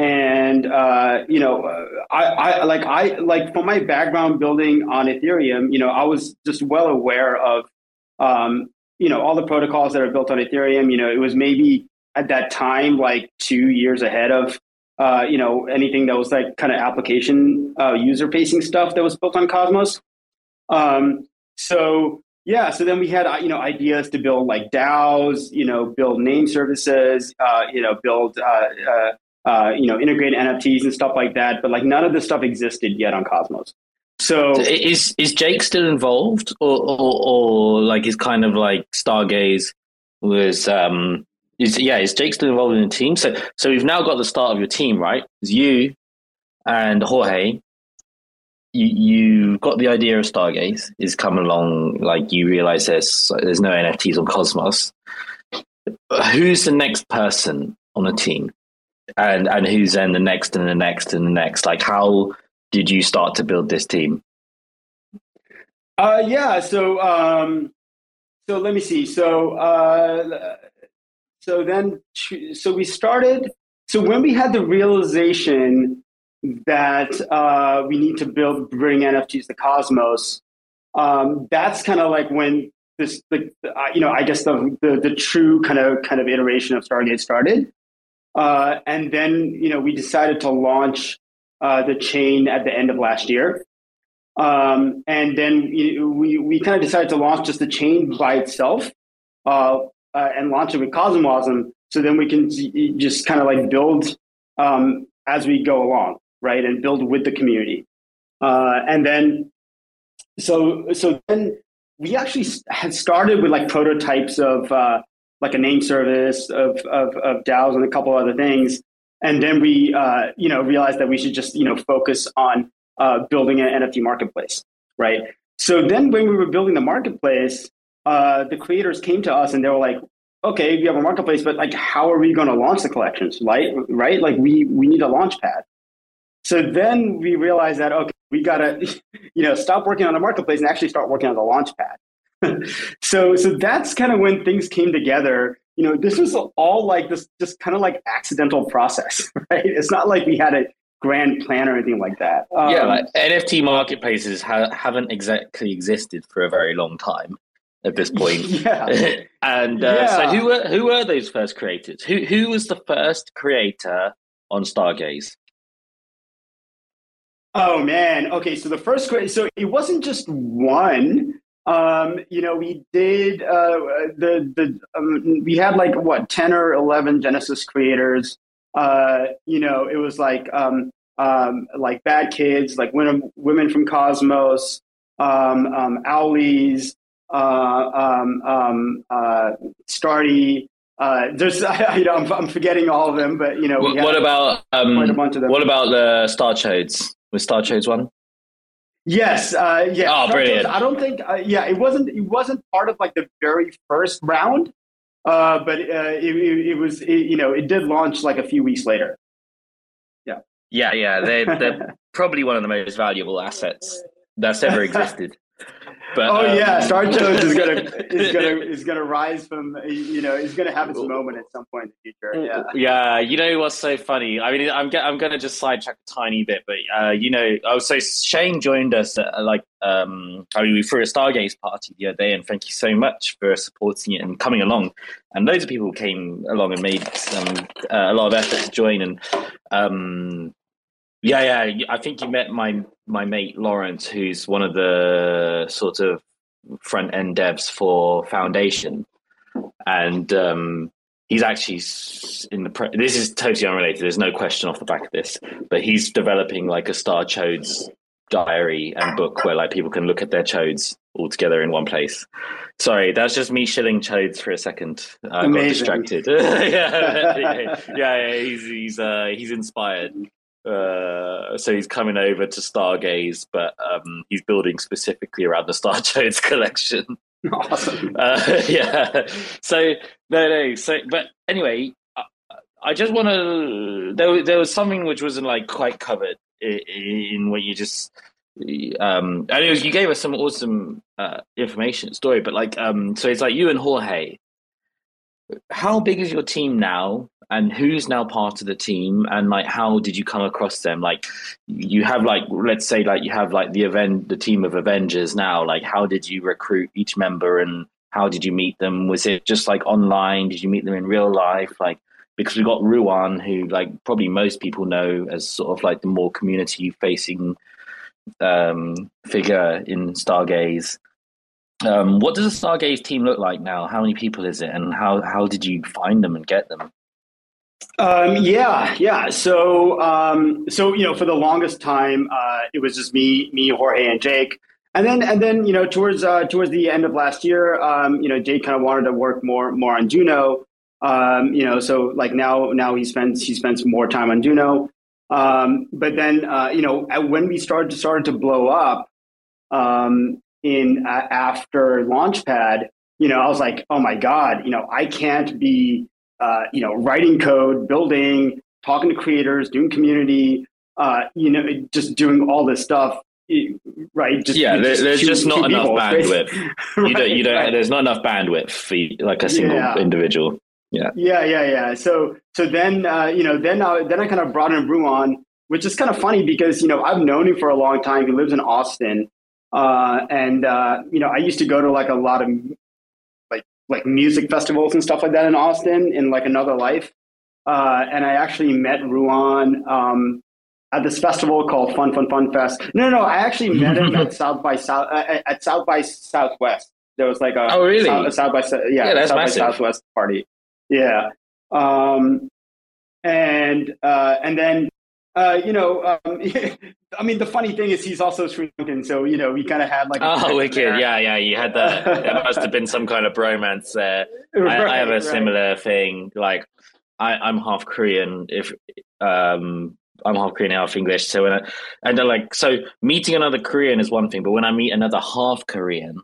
and uh, you know I, I like i like from my background building on ethereum you know i was just well aware of um, you know all the protocols that are built on ethereum you know it was maybe at that time like two years ahead of uh, you know, anything that was like kind of application uh, user facing stuff that was built on Cosmos. Um, so yeah, so then we had uh, you know ideas to build like DAOs, you know, build name services, uh, you know, build uh, uh, uh you know, integrate NFTs and stuff like that. But like none of this stuff existed yet on Cosmos. So, is is Jake still involved, or, or, or like is kind of like Stargaze was um is yeah is Jake still involved in the team? So so we've now got the start of your team, right? It's you and Jorge you you got the idea of Stargaze is coming along. Like you realize there's there's no NFTs on Cosmos. Who's the next person on a team, and and who's then the next and the next and the next? Like how did you start to build this team? Uh, yeah. So um, so let me see. So uh, so then so we started. So when we had the realization that uh, we need to build bring NFTs to Cosmos. Um, that's kind of like when this, the, uh, you know, I guess the, the, the true kind of kind of iteration of Stargaze started, uh, and then you know we decided to launch uh, the chain at the end of last year, um, and then we we kind of decided to launch just the chain by itself, uh, uh, and launch it with CosmWasm, so then we can just kind of like build um, as we go along right, and build with the community. Uh, and then, so so then we actually had started with like prototypes of uh, like a name service of, of of DAOs and a couple other things, and then we uh, you know realized that we should just you know focus on uh, building an NFT marketplace, right? So then when we were building the marketplace, uh, the creators came to us and they were like, okay, we have a marketplace, but like, how are we going to launch the collections, right? Right? Like, we we need a launch pad. So then we realized that okay, we gotta, you know, stop working on the marketplace and actually start working on the launch pad. so so that's kind of when things came together. You know, this was all like this, just kind of like accidental process, right? It's not like we had a grand plan or anything like that. Um, yeah, like NFT marketplaces ha- haven't exactly existed for a very long time at this point. Yeah. and uh, yeah. so who were who were those first creators? Who who was the first creator on Stargaze? Oh man. Okay. So the first so it wasn't just one. Um, you know, we did uh, the the um, we had like what ten or eleven Genesis creators. Uh, you know, it was like um, um, like bad kids, like women women from Cosmos, um, um, Owlies, uh, um, um, uh, Starty. Uh, there's, you know, I'm, I'm, forgetting all of them, but you know, what about um, what about the Star Chodes? Was Star Chodes one? Yes, uh, yeah. Oh, brilliant! I don't think, uh, yeah, it wasn't. It wasn't part of like the very first round, uh, but uh, it, it, it, was. It, you know, it did launch like a few weeks later. Yeah, yeah, yeah. They're, they're probably one of the most valuable assets that's ever existed. But, oh um, yeah, Star Chodes is gonna is gonna is gonna rise from you know is gonna have its moment at some point in the future. Yeah, yeah. You know what's so funny? I mean, I'm I'm gonna just sidetrack a tiny bit, but uh, you know, oh, so Shane joined us at, like um, I mean, we threw a Stargaze party the other day, and thank you so much for supporting it and coming along. And loads of people came along and made some uh, a lot of effort to join, and um, yeah, yeah. I think you met my my mate Lawrence, who's one of the sort of front end devs for Foundation, and um, he's actually in the. Pre- this is totally unrelated. There's no question off the back of this, but he's developing like a Star Chodes diary and book where like people can look at their chodes all together in one place. Sorry, that's just me shilling chodes for a second. I got distracted. yeah, yeah, yeah, he's he's uh, he's inspired. Uh, so he's coming over to Stargaze, but um, he's building specifically around the Star Chodes collection. Awesome. Uh, yeah. So no, no. So, but anyway, I, I just want to. There, there was something which wasn't like quite covered in, in what you just. Um, and was, you gave us some awesome uh, information story, but like, um, so it's like you and Jorge. How big is your team now? And who's now part of the team? And like how did you come across them? Like you have like let's say like you have like the event the team of avengers now. Like how did you recruit each member and how did you meet them? Was it just like online? Did you meet them in real life? Like because we got Ruan, who like probably most people know as sort of like the more community facing um, figure in Stargaze. Um, what does the Stargaze team look like now? How many people is it, and how how did you find them and get them? Um, yeah, yeah. So, um, so you know, for the longest time, uh, it was just me, me, Jorge, and Jake. And then, and then, you know, towards uh, towards the end of last year, um, you know, Jake kind of wanted to work more more on Juno. Um, you know, so like now now he spends he spends more time on Juno. Um, but then, uh, you know, when we started started to blow up um, in uh, after Launchpad, you know, I was like, oh my god, you know, I can't be uh, you know, writing code, building, talking to creators, doing community, uh, you know, just doing all this stuff. Right. Just, yeah, there, there's two, just not enough people, bandwidth. right, you don't, you don't, right. there's not enough bandwidth for like a single yeah. individual. Yeah. Yeah. Yeah. Yeah. So, so then, uh, you know, then, uh, then I kind of brought in Ruan, which is kind of funny because, you know, I've known him for a long time. He lives in Austin. Uh, and, uh, you know, I used to go to like a lot of like music festivals and stuff like that in Austin in like another life. Uh, and I actually met Ruan um, at this festival called Fun Fun Fun Fest. No, no, no I actually met him at South by South uh, at South by Southwest. There was like a oh really South, South by yeah, yeah that's South massive. by Southwest party. Yeah, um, and uh, and then uh, you know, um, I mean, the funny thing is he's also Sri Lankan, so you know, we kind of had like. oh, wicked! There. Yeah, yeah, you had that. there must have been some kind of bromance there. Right, I, I, have a right. similar thing. Like, I, am half Korean. If um, I'm half Korean, half English. So when I, and like, so meeting another Korean is one thing, but when I meet another half Korean,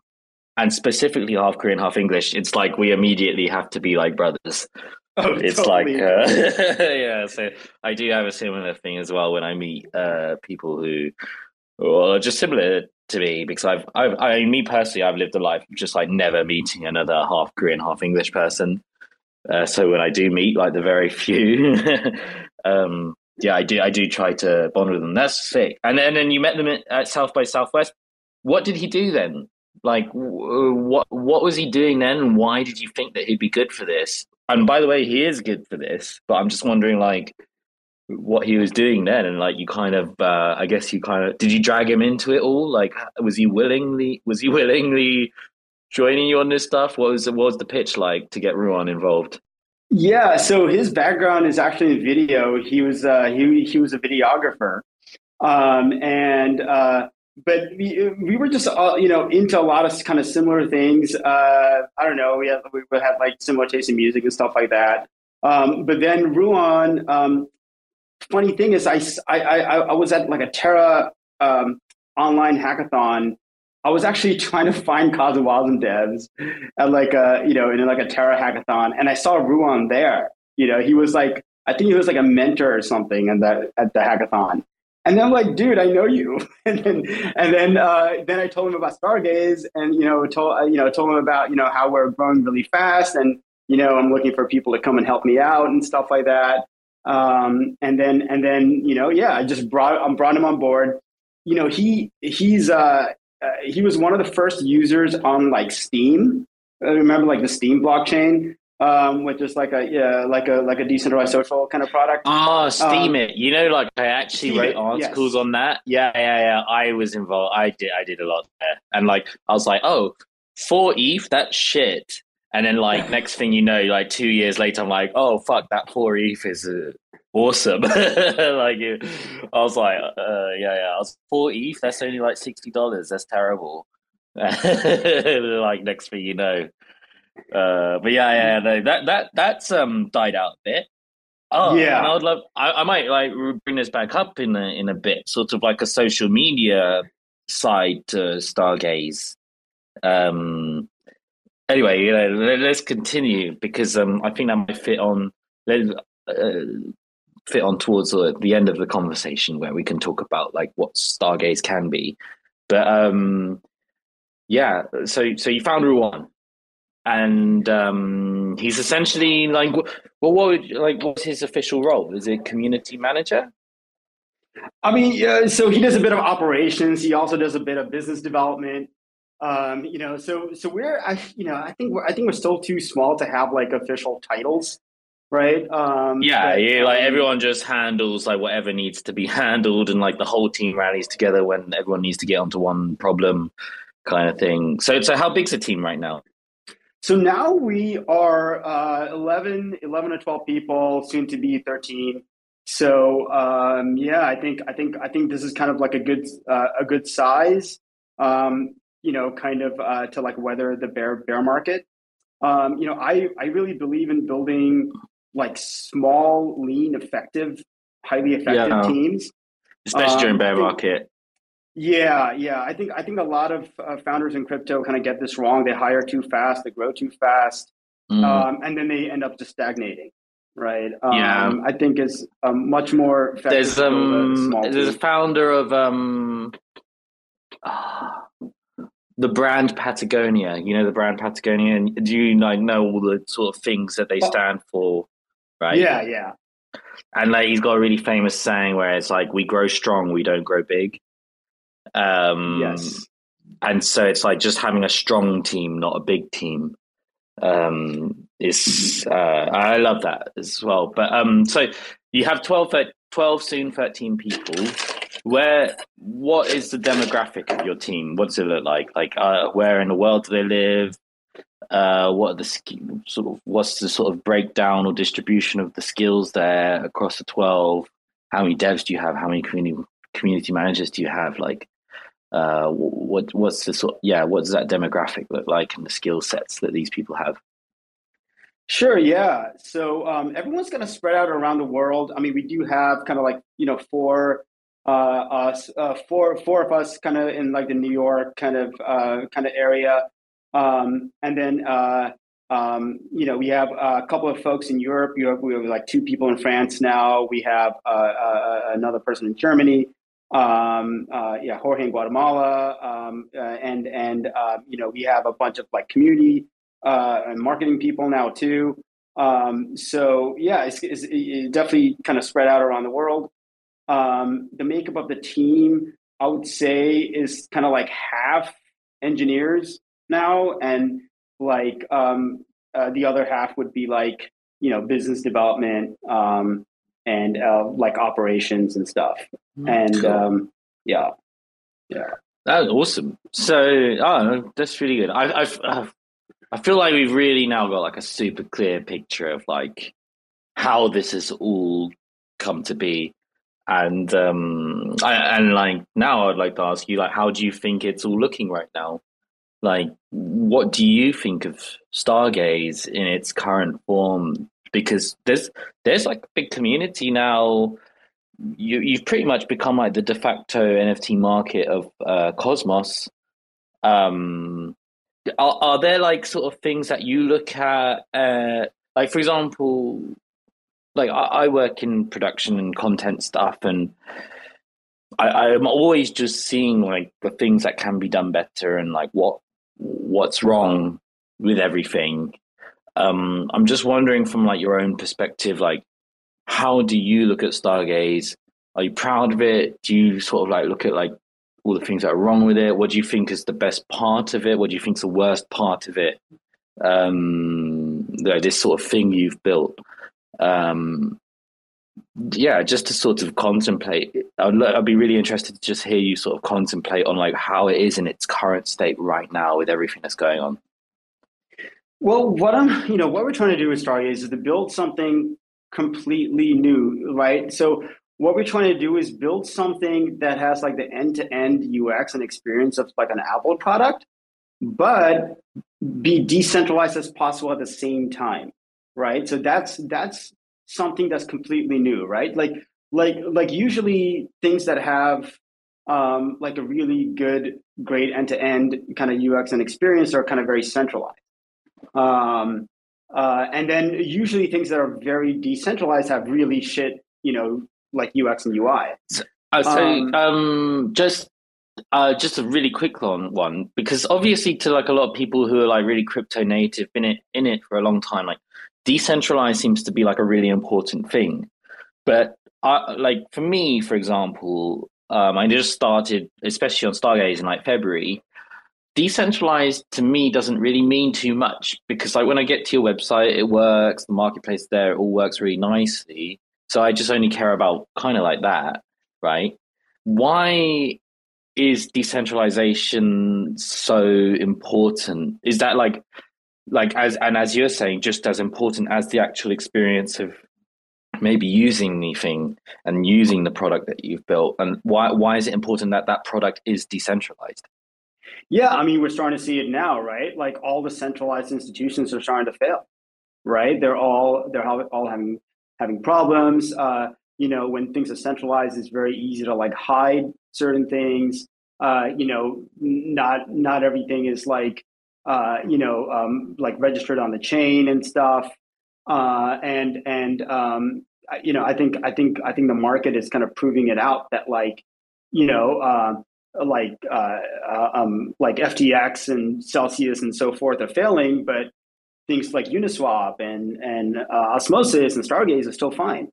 and specifically half Korean, half English, it's like we immediately have to be like brothers. Oh, it's totally. like uh, yeah so i do have a similar thing as well when i meet uh, people who are just similar to me because I've, I've i me personally i've lived a life of just like never meeting another half korean half english person. Uh, so when i do meet like the very few um, yeah i do i do try to bond with them. That's sick. And then and then you met them at south by southwest. What did he do then? Like what what was he doing then? And why did you think that he'd be good for this and by the way, he is good for this, but I'm just wondering, like, what he was doing then, and like, you kind of, uh, I guess, you kind of, did you drag him into it all? Like, was he willingly, was he willingly joining you on this stuff? What was what was the pitch like to get Ruan involved? Yeah, so his background is actually in video. He was uh, he he was a videographer, um, and uh, but we, we were just all, you know into a lot of kind of similar things. Uh, I don't know. We had we had like similar taste in music and stuff like that. Um, but then Ruan, um, funny thing is, I, I I I was at like a Terra um, online hackathon. I was actually trying to find Cosmwasm devs at like a you know in like a Terra hackathon, and I saw Ruan there. You know, he was like I think he was like a mentor or something at the at the hackathon. And I'm like, dude, I know you. and then, and then, uh, then I told him about Stargaze, and you know, told uh, you know, told him about you know how we're growing really fast, and you know, I'm looking for people to come and help me out and stuff like that. Um, and then, and then, you know, yeah, I just brought, I brought him on board. You know, he he's uh, uh he was one of the first users on like Steem. I remember like the Steem blockchain um, which is like a yeah, like a like a decentralized social kind of product. Oh, Steem um, it. You know, like I actually Steem wrote it, articles yes. on that. Yeah, yeah, yeah. I was involved. I did. I did a lot there, and like I was like, oh, four ETH, that's shit. And then like next thing you know, like two years later, I'm like, oh fuck, that four ETH is uh, awesome. like I was like, uh, yeah, yeah. I was four ETH. That's only like sixty dollars. That's terrible. like next thing you know, uh, but yeah, yeah, no, that that that's um died out a bit. Oh yeah, I would love. I, I might like bring this back up in a in a bit, sort of like a social media side to Stargaze. Um. Anyway, you know, let, us continue because um, I think that might fit on uh, fit on towards uh, the end of the conversation where we can talk about like what Stargaze can be. But um, yeah, so so you found Ruan and um, he's essentially like, well, what would like what's his official role? Is it community manager? I mean, yeah, so he does a bit of operations. He also does a bit of business development. Um, you know, so so we're, I, you know, I think we're, I think we're still too small to have like official titles. right? Um, yeah, but, yeah, like um, everyone just handles like whatever needs to be handled, and like the whole team rallies together when everyone needs to get onto one problem, kind of thing. So, so how big's the team right now? So now we are uh, 11, 11 or 12 people, soon to be 13. So um, yeah, I think I think I think this is kind of like a good uh, a good size, um, you know, kind of uh, to like weather the bear bear market. Um, you know, I I really believe in building like small, lean, effective, highly effective Yeah. teams. Especially Um, during bear market. Yeah, yeah. I think I think a lot of uh, founders in crypto kind of get this wrong. They hire too fast, they grow too fast, Mm. um, and then they end up just stagnating. Right. Um, Yeah. I think it's um, much more effective. there's a um small there's a founder of um ah, the brand Patagonia. You know the brand Patagonia, and do you like know all the sort of things that they Oh. stand for? Right. Yeah, yeah, And like he's got a really famous saying where it's like we grow strong, we don't grow big. Um yes. and so it's like just having a strong team, not a big team. Um is uh I love that as well. But um so you have 12, 12 soon 13 people. Where what is the demographic of your team? What does it look like? Like uh where in the world do they live? Uh what are the sort of what's the sort of breakdown or distribution of the skills there across the 12? How many devs do you have? How many community community managers do you have? Like uh, what what's the sort? Yeah, what does that demographic look like, and the skill sets that these people have? Sure, yeah. So um, everyone's going to spread out around the world. I mean, we do have kind of like you know four uh, us, uh, four four of us, kind of in like the New York kind of uh, kind of area, um, and then uh, um, you know we have a couple of folks in Europe. Europe. we have like two people in France now. We have uh, another person in Germany. Um, uh, yeah, Jorge in Guatemala, um, uh, and and uh, you know we have a bunch of like community uh, and marketing people now too. Um, so yeah, it's, it's it definitely kind of spread out around the world. Um, the makeup of the team, I would say, is kind of like half engineers now, and like um, uh, the other half would be like you know business development um, and uh, like operations and stuff. And Cool. um, yeah, That's awesome. So, oh, that's really good. I, I've, I've, I feel like we've really now got like a super clear picture of like how this has all come to be, and um, I, and like now I'd like to ask you like, how do you think it's all looking right now? Like, what do you think of Stargaze in its current form? Because there's there's like a big community now you you've pretty much become like the de facto NFT market of uh, Cosmos. Um, are, are there like sort of things that you look at, uh, like for example, like I, I work in production and content stuff, and I, I'm always just seeing like the things that can be done better and like what what's wrong with everything. Um, I'm just wondering from like your own perspective, like how do you look at Stargaze? Are you proud of it? Do you sort of like look at like all the things that are wrong with it? What do you think is the best part of it? What do you think is the worst part of it? Um, this sort of thing you've built. Um, yeah, just to sort of contemplate. I'd, I'd be really interested to just hear you sort of contemplate on like how it is in its current state right now with everything that's going on. Well, what I'm, you know, what we're trying to do with Stargaze is to build something completely new, right? So what we're trying to do is build something that has like the end-to-end UX and experience of like an Apple product, but be decentralized as possible at the same time, right? So that's that's something that's completely new, right? Like like like usually things that have um, like a really good, great end-to-end kind of UX and experience are kind of very centralized. Um, uh, and then usually things that are very decentralized have really shit, you know, like UX and UI. Uh, so, Um, um, just uh, just a really quick one, one because obviously to like a lot of people who are like really crypto native, been it in it for a long time, like decentralized seems to be like a really important thing. But I, like for me, for example, um, I just started, especially on Stargaze in like February. Decentralized to me doesn't really mean too much because like when I get to your website, it works, the marketplace there, it all works really nicely. So I just only care about kind of like that, right? Why is decentralization so important? Is that like like as and as you're saying, just as important as the actual experience of maybe using the thing and using the product that you've built? And why why is it important that that product is decentralized? Yeah, I mean, we're starting to see it now, right? Like all the centralized institutions are starting to fail, right? They're all they're all having having problems. Uh, you know, when things are centralized, it's very easy to like hide certain things. Uh, you know, not not everything is like uh, you know um, like registered on the chain and stuff. Uh, and and um, you know, I think I think I think the market is kind of proving it out that like you know. Like uh, uh um, like FTX and Celsius and so forth are failing, but things like Uniswap and and uh, Osmosis and Stargaze are still fine,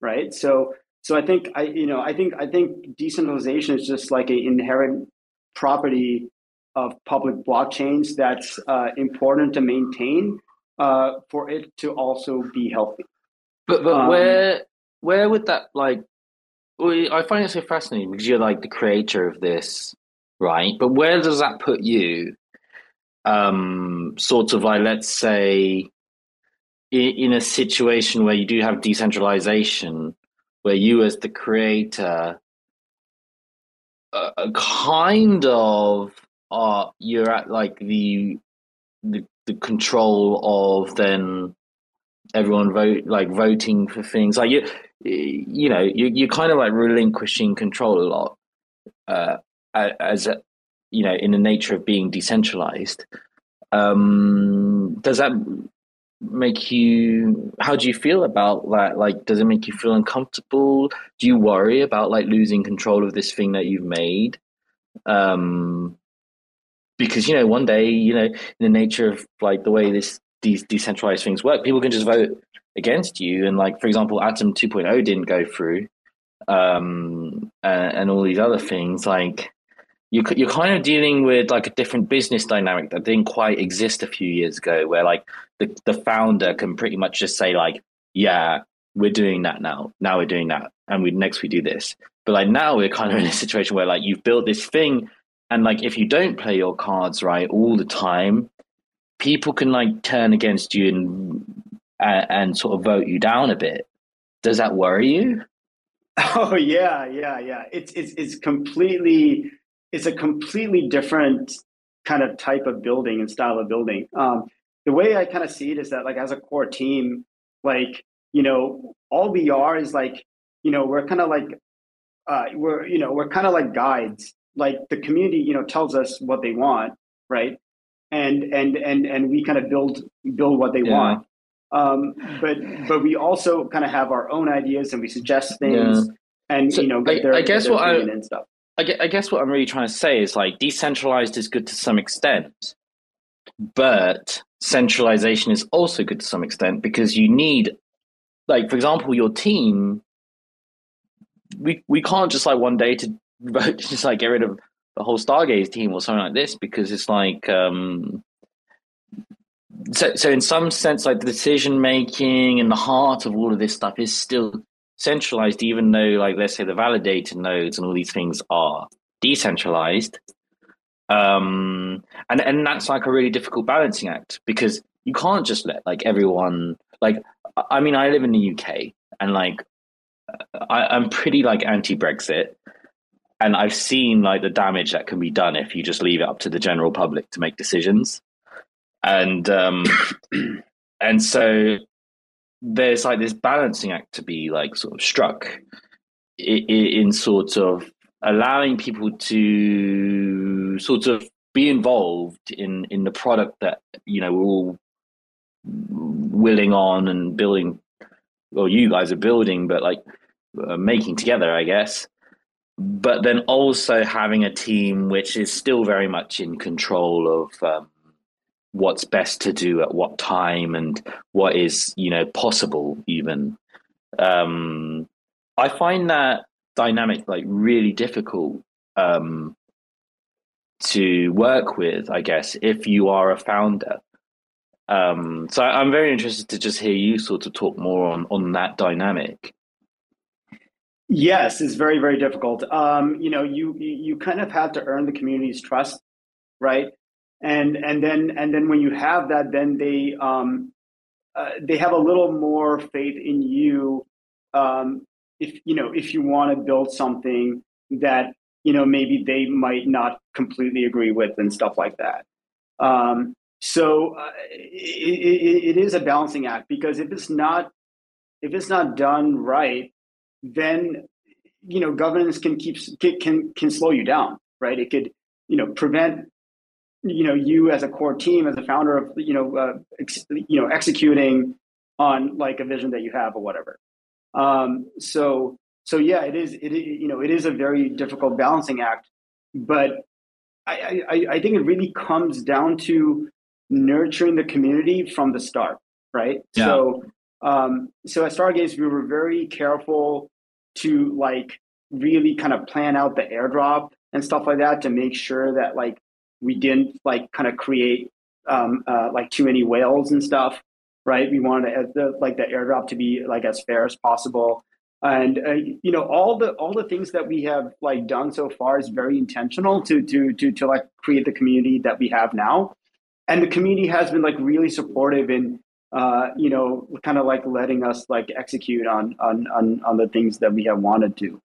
right? So so I think I you know I think I think decentralization is just like an inherent property of public blockchains that's uh, important to maintain uh, for it to also be healthy. But but um, where where would that like? Well, I find it so fascinating because you're like the creator of this, right? But where does that put you? Um, sort of like let's say in, a situation where you do have decentralization, where you as the creator uh, uh kind of are you're at like the the, the control of then everyone vote like voting for things. Like you you know you, you're kind of like relinquishing control a lot uh, as a, you know in the nature of being decentralized. Um does that make you how do you feel about that? Like does it make you feel uncomfortable? Do you worry about like losing control of this thing that you've made? Um because you know one day you know in the nature of like the way this these decentralized things work people can just vote against you. And like for example atom 2.0 didn't go through um and, and all these other things. Like you, you're kind of dealing with like a different business dynamic that didn't quite exist a few years ago where like the, the founder can pretty much just say like yeah we're doing that now. Now we're doing that. And we next we do this. But like now we're kind of in a situation where like you've built this thing. And like if you don't play your cards right all the time people can like turn against you and and, and sort of vote you down a bit does that worry you oh yeah yeah yeah it's it's it's completely it's a completely different kind of type of building and style of building. Um, the way I kind of see it is that like as a core team, like you know, all we are is like you know we're kind of like uh, we're you know we're kind of like guides. Like the community, you know, tells us what they want, right? And and and and we kind of build build what they yeah. want. Um, but but we also kind of have our own ideas and we suggest things. Yeah. And so you know, I, their, I guess what I, and stuff. I guess what I'm really trying to say is like decentralized is good to some extent, but centralization is also good to some extent because you need, like, for example, your team. We we can't just like one day to vote just like get rid of the whole Stargaze team or something like this because it's like um so so in some sense like the decision making and the heart of all of this stuff is still centralized, even though, like, let's say the validator nodes and all these things are decentralized. Um, and and that's like a really difficult balancing act because you can't just let like everyone like. I mean, I live in the UK, and like, I, I'm pretty like anti-Brexit, and I've seen like the damage that can be done if you just leave it up to the general public to make decisions. And um, and so there's like this balancing act to be like sort of struck in, in sort of allowing people to sort of be involved in in the product that you know we're all willing on and building well you guys are building but like uh, making together i guess but then also having a team which is still very much in control of um, what's best to do at what time and what is you know possible even um i find that dynamic like really difficult um to work with, I guess, if you are a founder. Um, so I'm very interested to just hear you sort of talk more on on that dynamic. Yes, it's very very difficult. Um, you know, you you kind of have to earn the community's trust, right? And and then and then when you have that, then they um, uh, they have a little more faith in you. Um, if you know if you want to build something that you know maybe they might not completely agree with and stuff like that. Um, so uh, it, it is a balancing act because if it's not if it's not done right, then you know governance can keep can can slow you down, right? It could you know prevent you know you as a core team as a founder of you know uh, ex, you know executing on like a vision that you have or whatever. Um, so so yeah, it is it you know it is a very difficult balancing act, but I, I, I think it really comes down to nurturing the community from the start, right? Yeah. So, um, so at Stargaze, we were very careful to like really kind of plan out the airdrop and stuff like that to make sure that like we didn't like kind of create um, uh, like too many whales and stuff, right? We wanted the, like the airdrop to be like as fair as possible. And uh, you know all the all the things that we have like done so far is very intentional to to to to like create the community that we have now and the community has been like really supportive in uh, you know kind of like letting us like execute on on on, on the things that we have wanted to.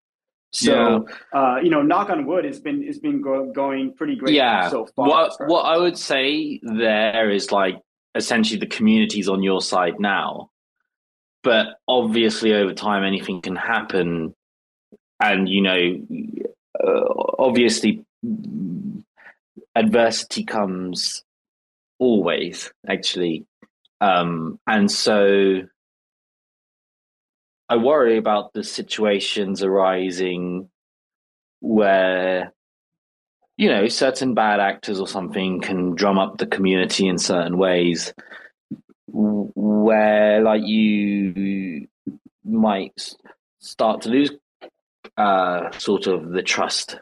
So yeah. uh, you know knock on wood it's been it's been go- going pretty great yeah. so far. What, what i would say there is like essentially the community's on your side now. But obviously over time anything can happen and you know uh, obviously adversity comes always actually um, and so i worry about the situations arising where you know certain bad actors or something can drum up the community in certain ways where like you might start to lose uh, sort of the trust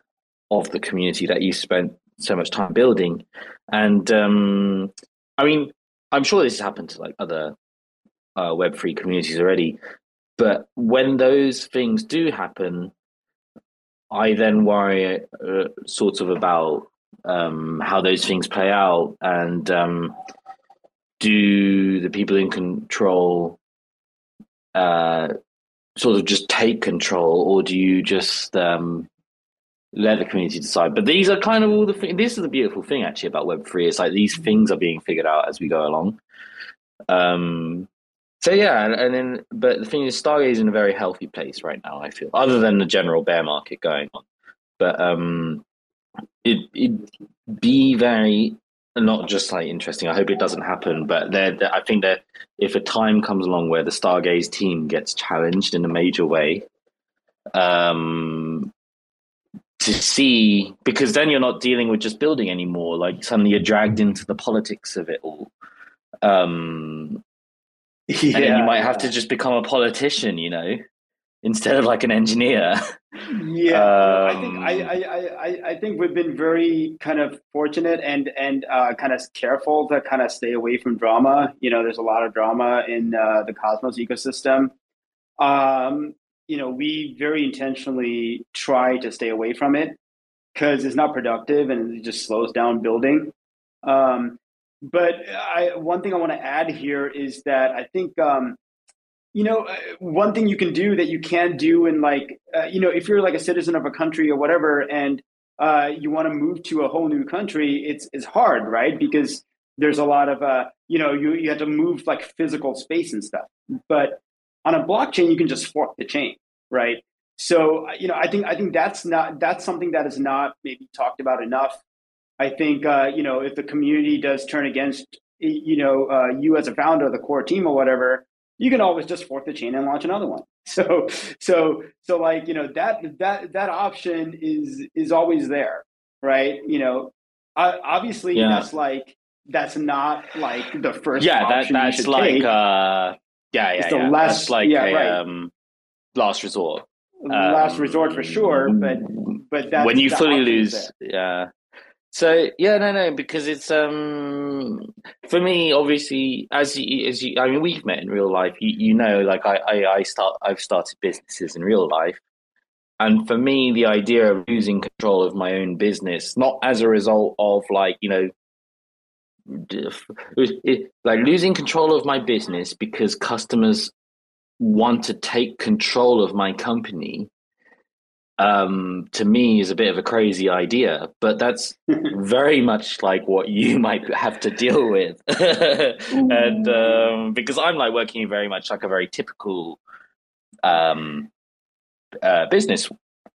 of the community that you spent so much time building. And um, I mean, I'm sure this has happened to like other uh, Web three communities already. But when those things do happen, I then worry uh, sort of about um, how those things play out and um, do the people in control uh, sort of just take control or do you just um, let the community decide. But these are kind of all the things. This is the beautiful thing actually about Web three. It's like these things are being figured out as we go along. Um, so yeah, and, and then but the thing is, Stargaze is in a very healthy place right now. I feel, other than the general bear market going on, but um, it it be very not just like interesting. I hope it doesn't happen, but there, I think that if a time comes along where the Stargaze team gets challenged in a major way, um, to see because then you're not dealing with just building anymore. Like suddenly you're dragged into the politics of it all. Um, yeah. And you might have to just become a politician, you know, instead of like an engineer. Yeah, um, I think I, I, I, I think we've been very kind of fortunate and and uh, kind of careful to kind of stay away from drama. You know, there's a lot of drama in uh, the Cosmos ecosystem. Um, you know, we very intentionally try to stay away from it because it's not productive and it just slows down building. Um, but I, one thing I want to add here is that I think, um, you know, uh, one thing you can do that you can't do in like, uh, you know, if you're like a citizen of a country or whatever, and uh, you want to move to a whole new country, it's it's hard, right? Because there's a lot of, uh, you know, you you have to move like physical space and stuff. But on a blockchain, you can just fork the chain, right? So you know, I think I think that's not that's something that is not maybe talked about enough. I think uh, you know if the community does turn against you know uh, you as a founder of the core team or whatever, you can always just fork the chain and launch another one. So so so like you know that that that option is is always there, right? You know, obviously yeah. that's like that's not like the first. Yeah, that that's like uh yeah, yeah, it's the yeah. last, That's like yeah, a right. um, last resort. Last um, resort for sure, but but when you fully lose, yeah. So yeah, no, no, because it's um for me, obviously, as you, as you, I mean, we've met in real life. You, you know, like I, I, I start, I've started businesses in real life, and for me, the idea of losing control of my own business, not as a result of like you know, like losing control of my business because customers want to take control of my company um, to me is a bit of a crazy idea, but that's very much like what you might have to deal with. and um, because I'm like working very much like a very typical um, uh, business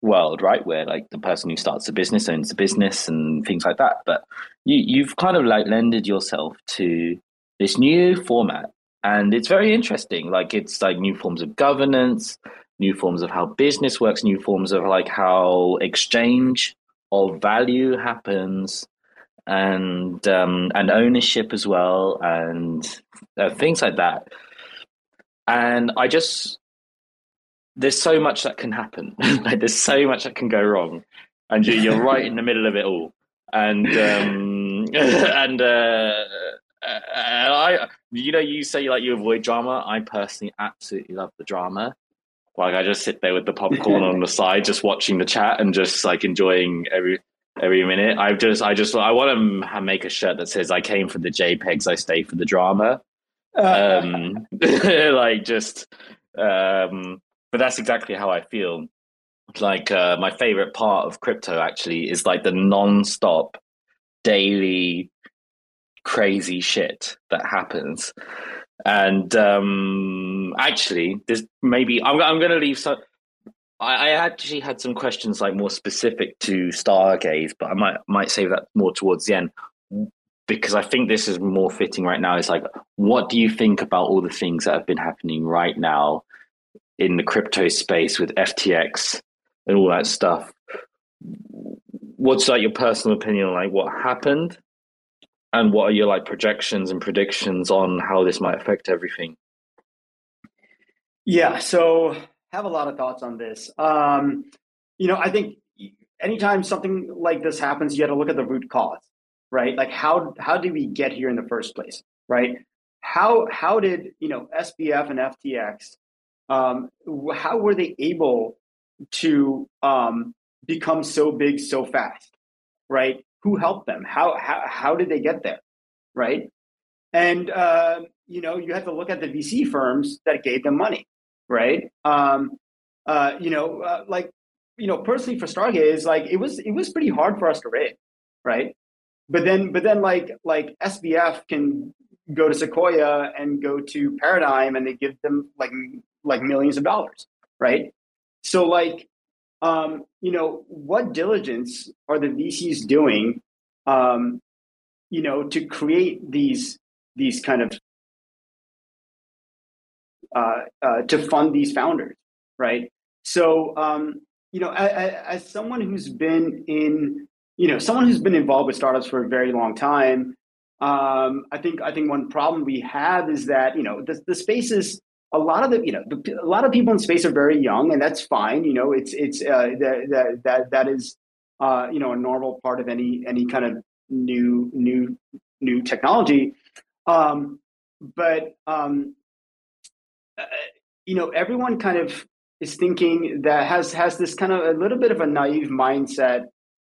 world, right? Where like the person who starts a business owns the business and things like that. But you, you've kind of like lended yourself to this new format. And it's very interesting. Like it's like new forms of governance, new forms of how business works, new forms of like how exchange of value happens, and um, and ownership as well, and uh, things like that. And I just there's so much that can happen. like there's so much that can go wrong, and you, are right in the middle of it all. And um, and uh, uh, I, you know, you say like you avoid drama. I personally absolutely love the drama. Like I just sit there with the popcorn on the side, just watching the chat and just like enjoying every every minute. I just I just I want to make a shirt that says I came for the JPEGs, I stay for the drama. Um, like just um, but that's exactly how I feel. Like uh, my favorite part of crypto actually is like the non-stop daily crazy shit that happens and um, actually, there's maybe I'm, I'm going to leave some. I, I actually had some questions like more specific to Stargaze, but I might might save that more towards the end because I think this is more fitting right now. Is like, what do you think about all the things that have been happening right now in the crypto space with FTX and all that stuff? What's like your personal opinion on like what happened? And what are your like projections and predictions on how this might affect everything? Yeah so have a lot of thoughts on this. Um, you know i think anytime something like this happens you got to look at the root cause right? Like how how did we get here in the first place right? How how did you know sbf and ftx um, how were they able to um, become so big so fast right who helped them? How how how did they get there, right? And uh, you know, you have to look at the VC firms that gave them money, right? Um, uh, you know, uh, like you know, personally for Stargaze, like it was it was pretty hard for us to raise, right? But then, but then, like like SBF can go to Sequoia and go to Paradigm, and they give them like like millions of dollars, right? So like um, you know, what diligence are the VCs doing, um, you know, to create these these kind of uh, uh, to fund these founders, right? So, um, you know, as, as someone who's been in, you know, someone who's been involved with startups for a very long time, um, I think I think one problem we have is that you know the, the space is a lot of the you know the, a lot of people in space are very young and that's fine you know it's it's uh, that that that is uh, you know a normal part of any any kind of new new new technology. Um, but um, uh, you know everyone kind of is thinking that has has this kind of a little bit of a naive mindset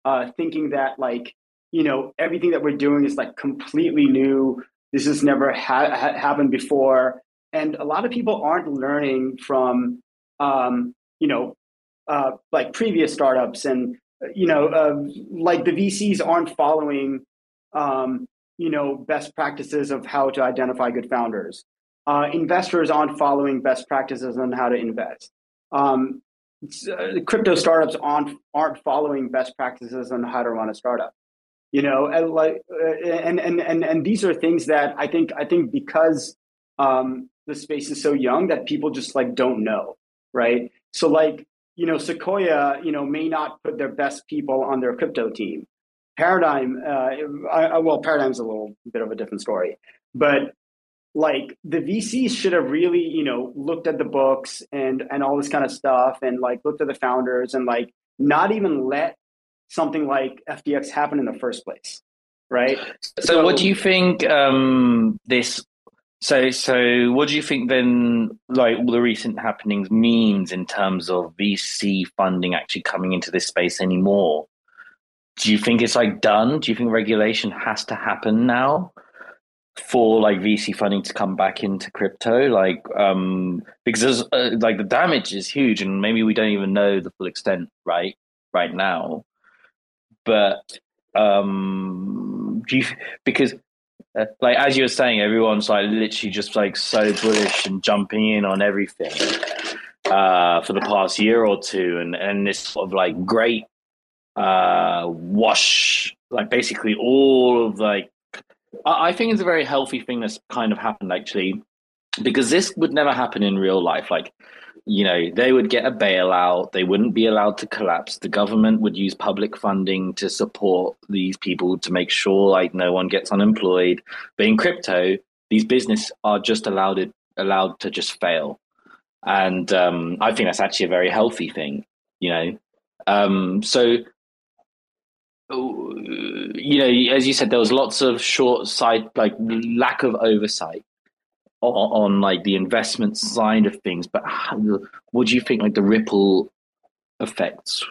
uh, thinking that like you know everything that we're doing is like completely new. This has never ha- ha- happened before. And a lot of people aren't learning from um, you know uh, like previous startups and you know uh, like the vcs aren't following um, you know best practices of how to identify good founders. Uh, investors aren't following best practices on how to invest. Um, uh, crypto startups aren't aren't following best practices on how to run a startup you know and like uh, and and and and these are things that i think i think because um, the space is so young that people just like don't know, right? So like, you know, Sequoia, you know, may not put their best people on their crypto team. Paradigm, uh, I, well, Paradigm's a little bit of a different story, but like the VCs should have really, you know, looked at the books and and all this kind of stuff, and like looked at the founders and like not even let something like FTX happen in the first place, right? So, so what do you think um, this? So, so what do you think then? Like all the recent happenings means in terms of VC funding actually coming into this space anymore? Do you think it's like done? Do you think regulation has to happen now? for like VC funding to come back into crypto, like um, because uh, like the damage is huge, and maybe we don't even know the full extent right right now. But um, do you because uh, like as you were saying, everyone's like literally just like so bullish and jumping in on everything uh, for the past year or two, and and this sort of like great uh, wash, like basically all of like I think it's a very healthy thing that's kind of happened actually, because this would never happen in real life. Like, you know, they would get a bailout, they wouldn't be allowed to collapse. The government would use public funding to support these people to make sure like no one gets unemployed. But in crypto, these businesses are just allowed allowed to just fail. And um, I think that's actually a very healthy thing, you know. Um, so you know, as you said, there was lots of short sight, like lack of oversight on, on like the investment side of things. But how, what do you think, like the ripple effects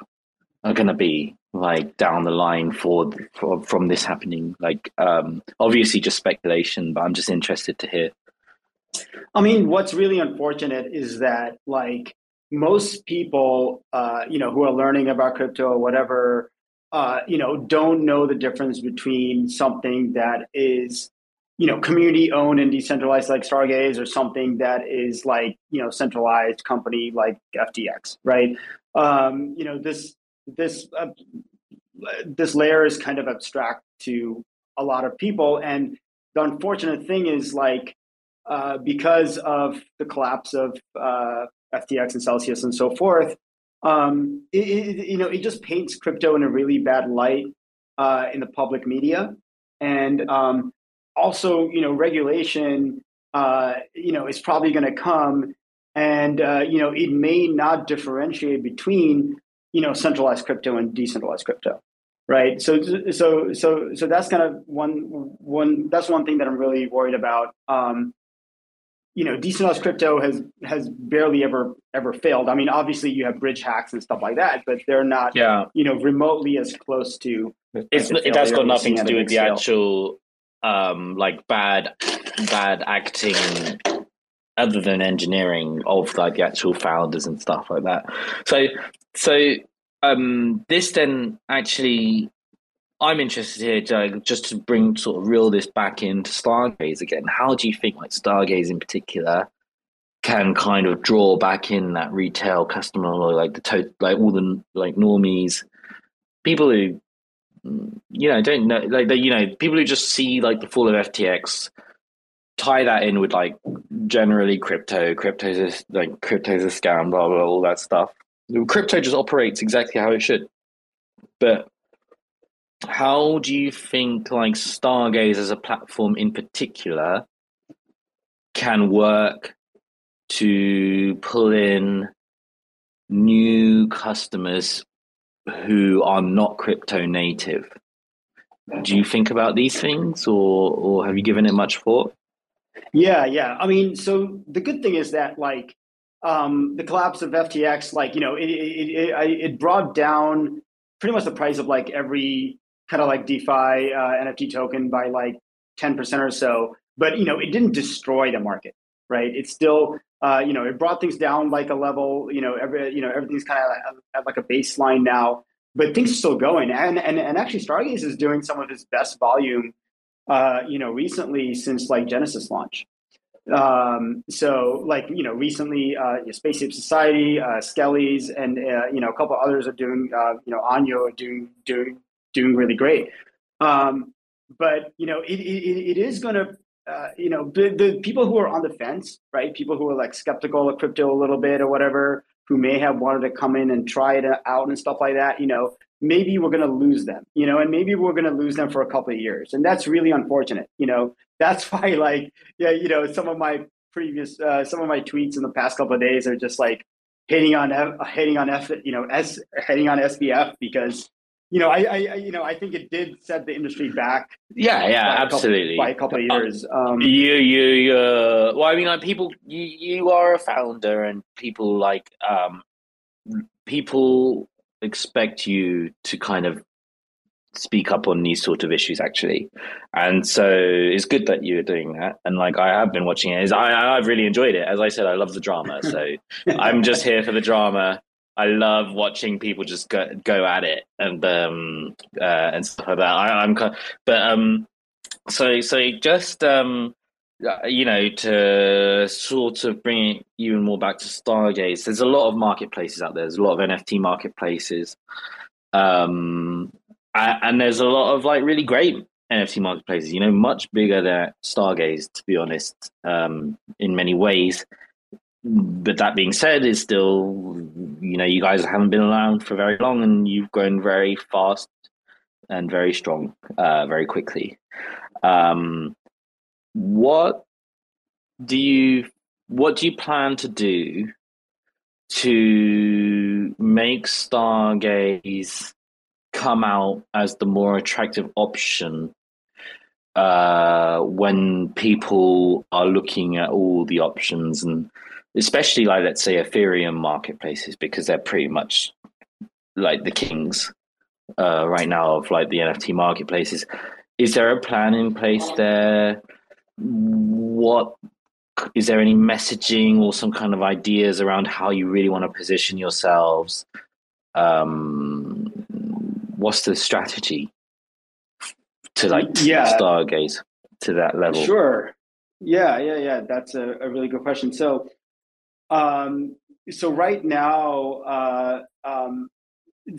are going to be like down the line for, for from this happening? Like, um, obviously, just speculation, but I'm just interested to hear. I mean, what's really unfortunate is that like most people, uh, you know, who are learning about crypto or whatever uh, you know, don't know the difference between something that is, you know, community owned and decentralized like Stargaze or something that is like, you know, centralized company like FTX, right? Um, you know, this this uh, this layer is kind of abstract to a lot of people, and the unfortunate thing is like uh, because of the collapse of uh, FTX and Celsius and so forth, um, it, it, you know, it just paints crypto in a really bad light uh, in the public media, and um, also, you know, regulation, uh, you know, is probably going to come, and uh, you know, it may not differentiate between, you know, centralized crypto and decentralized crypto, right? So, so, so, so that's kind of one, one. That's one thing that I'm really worried about. Um, you know, decentralized crypto has has barely ever ever failed. I mean, obviously you have bridge hacks and stuff like that, but they're not, yeah. you know, remotely as close to. It's it has got nothing to do with the scale. actual, um, like bad bad acting, other than engineering of like the actual founders and stuff like that. So so um, this then actually I'm interested here, Joe, just to bring sort of reel this back into Stargaze again. How do you think, like Stargaze in particular, can kind of draw back in that retail customer, or like the to- like all the like normies, people who you know don't know, like they, you know, people who just see like the fall of FTX, tie that in with like generally crypto, crypto's a, like crypto's a scam, blah blah, all that stuff. Crypto just operates exactly how it should, but how do you think like Stargaze as a platform in particular can work to pull in new customers who are not crypto native? Do you think about these things or or have you given it much thought? Yeah, yeah. I mean, so the good thing is that like um, the collapse of FTX, like you know, it it, it, it brought down pretty much the price of like every kind of like DeFi uh, NFT token by like 10% or so. But, you know, it didn't destroy the market, right? It's still, uh, you know, it brought things down like a level, you know, every, you know, everything's kind of at like a baseline now, but things are still going. And, and, and actually Stargaze is doing some of his best volume, uh, you know, recently since like Genesis launch. Um, so like, you know, recently, uh, Space Ape Society, uh, Skellies, and, uh, you know, a couple others are doing, uh, you know, Anyo are doing, doing, doing really great. Um, but you know, it, it, it is going to, uh, you know, the, the people who are on the fence, right? People who are like skeptical of crypto a little bit or whatever, who may have wanted to come in and try it out and stuff like that. You know, maybe we're going to lose them. You know, and maybe we're going to lose them for a couple of years, and that's really unfortunate. You know, that's why like yeah, you know, some of my previous uh, some of my tweets in the past couple of days are just like hitting on F, hitting on F, you know, S hitting on SBF because you know, I, I, you know, I think it did set the industry back. Yeah, yeah, by absolutely. A couple, by a couple of years. Um, you, you, you. Well, I mean, like people, you, you are a founder, and people like, um, people expect you to kind of speak up on these sort of issues actually and so it's good that you're doing that and like i have been watching it I, i've really enjoyed it as i said i love the drama so i'm just here for the drama i love watching people just go, go at it and um uh, and stuff like that I, i'm but um so so just um uh, you know to sort of bring even more back to stargaze there's a lot of marketplaces out there there's a lot of nft marketplaces um and there's a lot of like really great NFT marketplaces. You know, much bigger than Stargaze, to be honest, um, in many ways. But that being said, is still, you know, you guys haven't been around for very long, and you've grown very fast and very strong, uh, very quickly. Um, what do you what do you plan to do to make Stargaze come out as the more attractive option uh, when people are looking at all the options and especially like let's say ethereum marketplaces because they're pretty much like the kings uh, right now of like the nft marketplaces is there a plan in place there what is there any messaging or some kind of ideas around how you really want to position yourselves um, what's the strategy to like yeah. stargaze to that level? Sure. Yeah, yeah, yeah. That's a, a really good question. So, um, so right now, uh, um,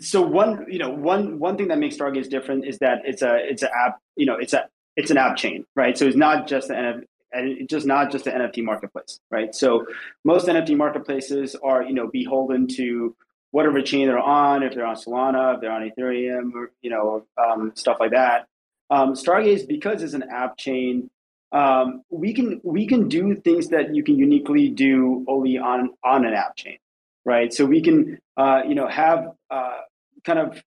so one, you know, one one thing that makes Stargaze different is that it's a it's an app, you know, it's a it's an app chain, right? So it's not just an it's just not just an NFT marketplace, right? So most NFT marketplaces are, you know, beholden to whatever chain they're on, if they're on Solana, if they're on Ethereum, or you know, um, stuff like that. Um, Stargaze, because it's an app chain, um, we can we can do things that you can uniquely do only on on an app chain, right? So we can uh, you know have uh, kind of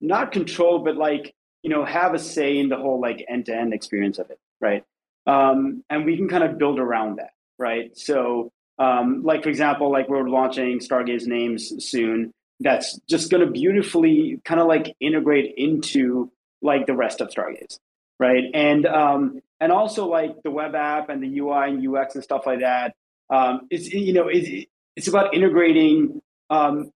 not control, but like you know have a say in the whole like end to end experience of it, right? Um, and we can kind of build around that, right? So um, like for example, like we're launching Stargaze names soon. That's just going to beautifully kind of like integrate into like the rest of Stargaze, right? And um, and also like the web app and the UI and UX and stuff like that. Um, it's you know it's it's about integrating um,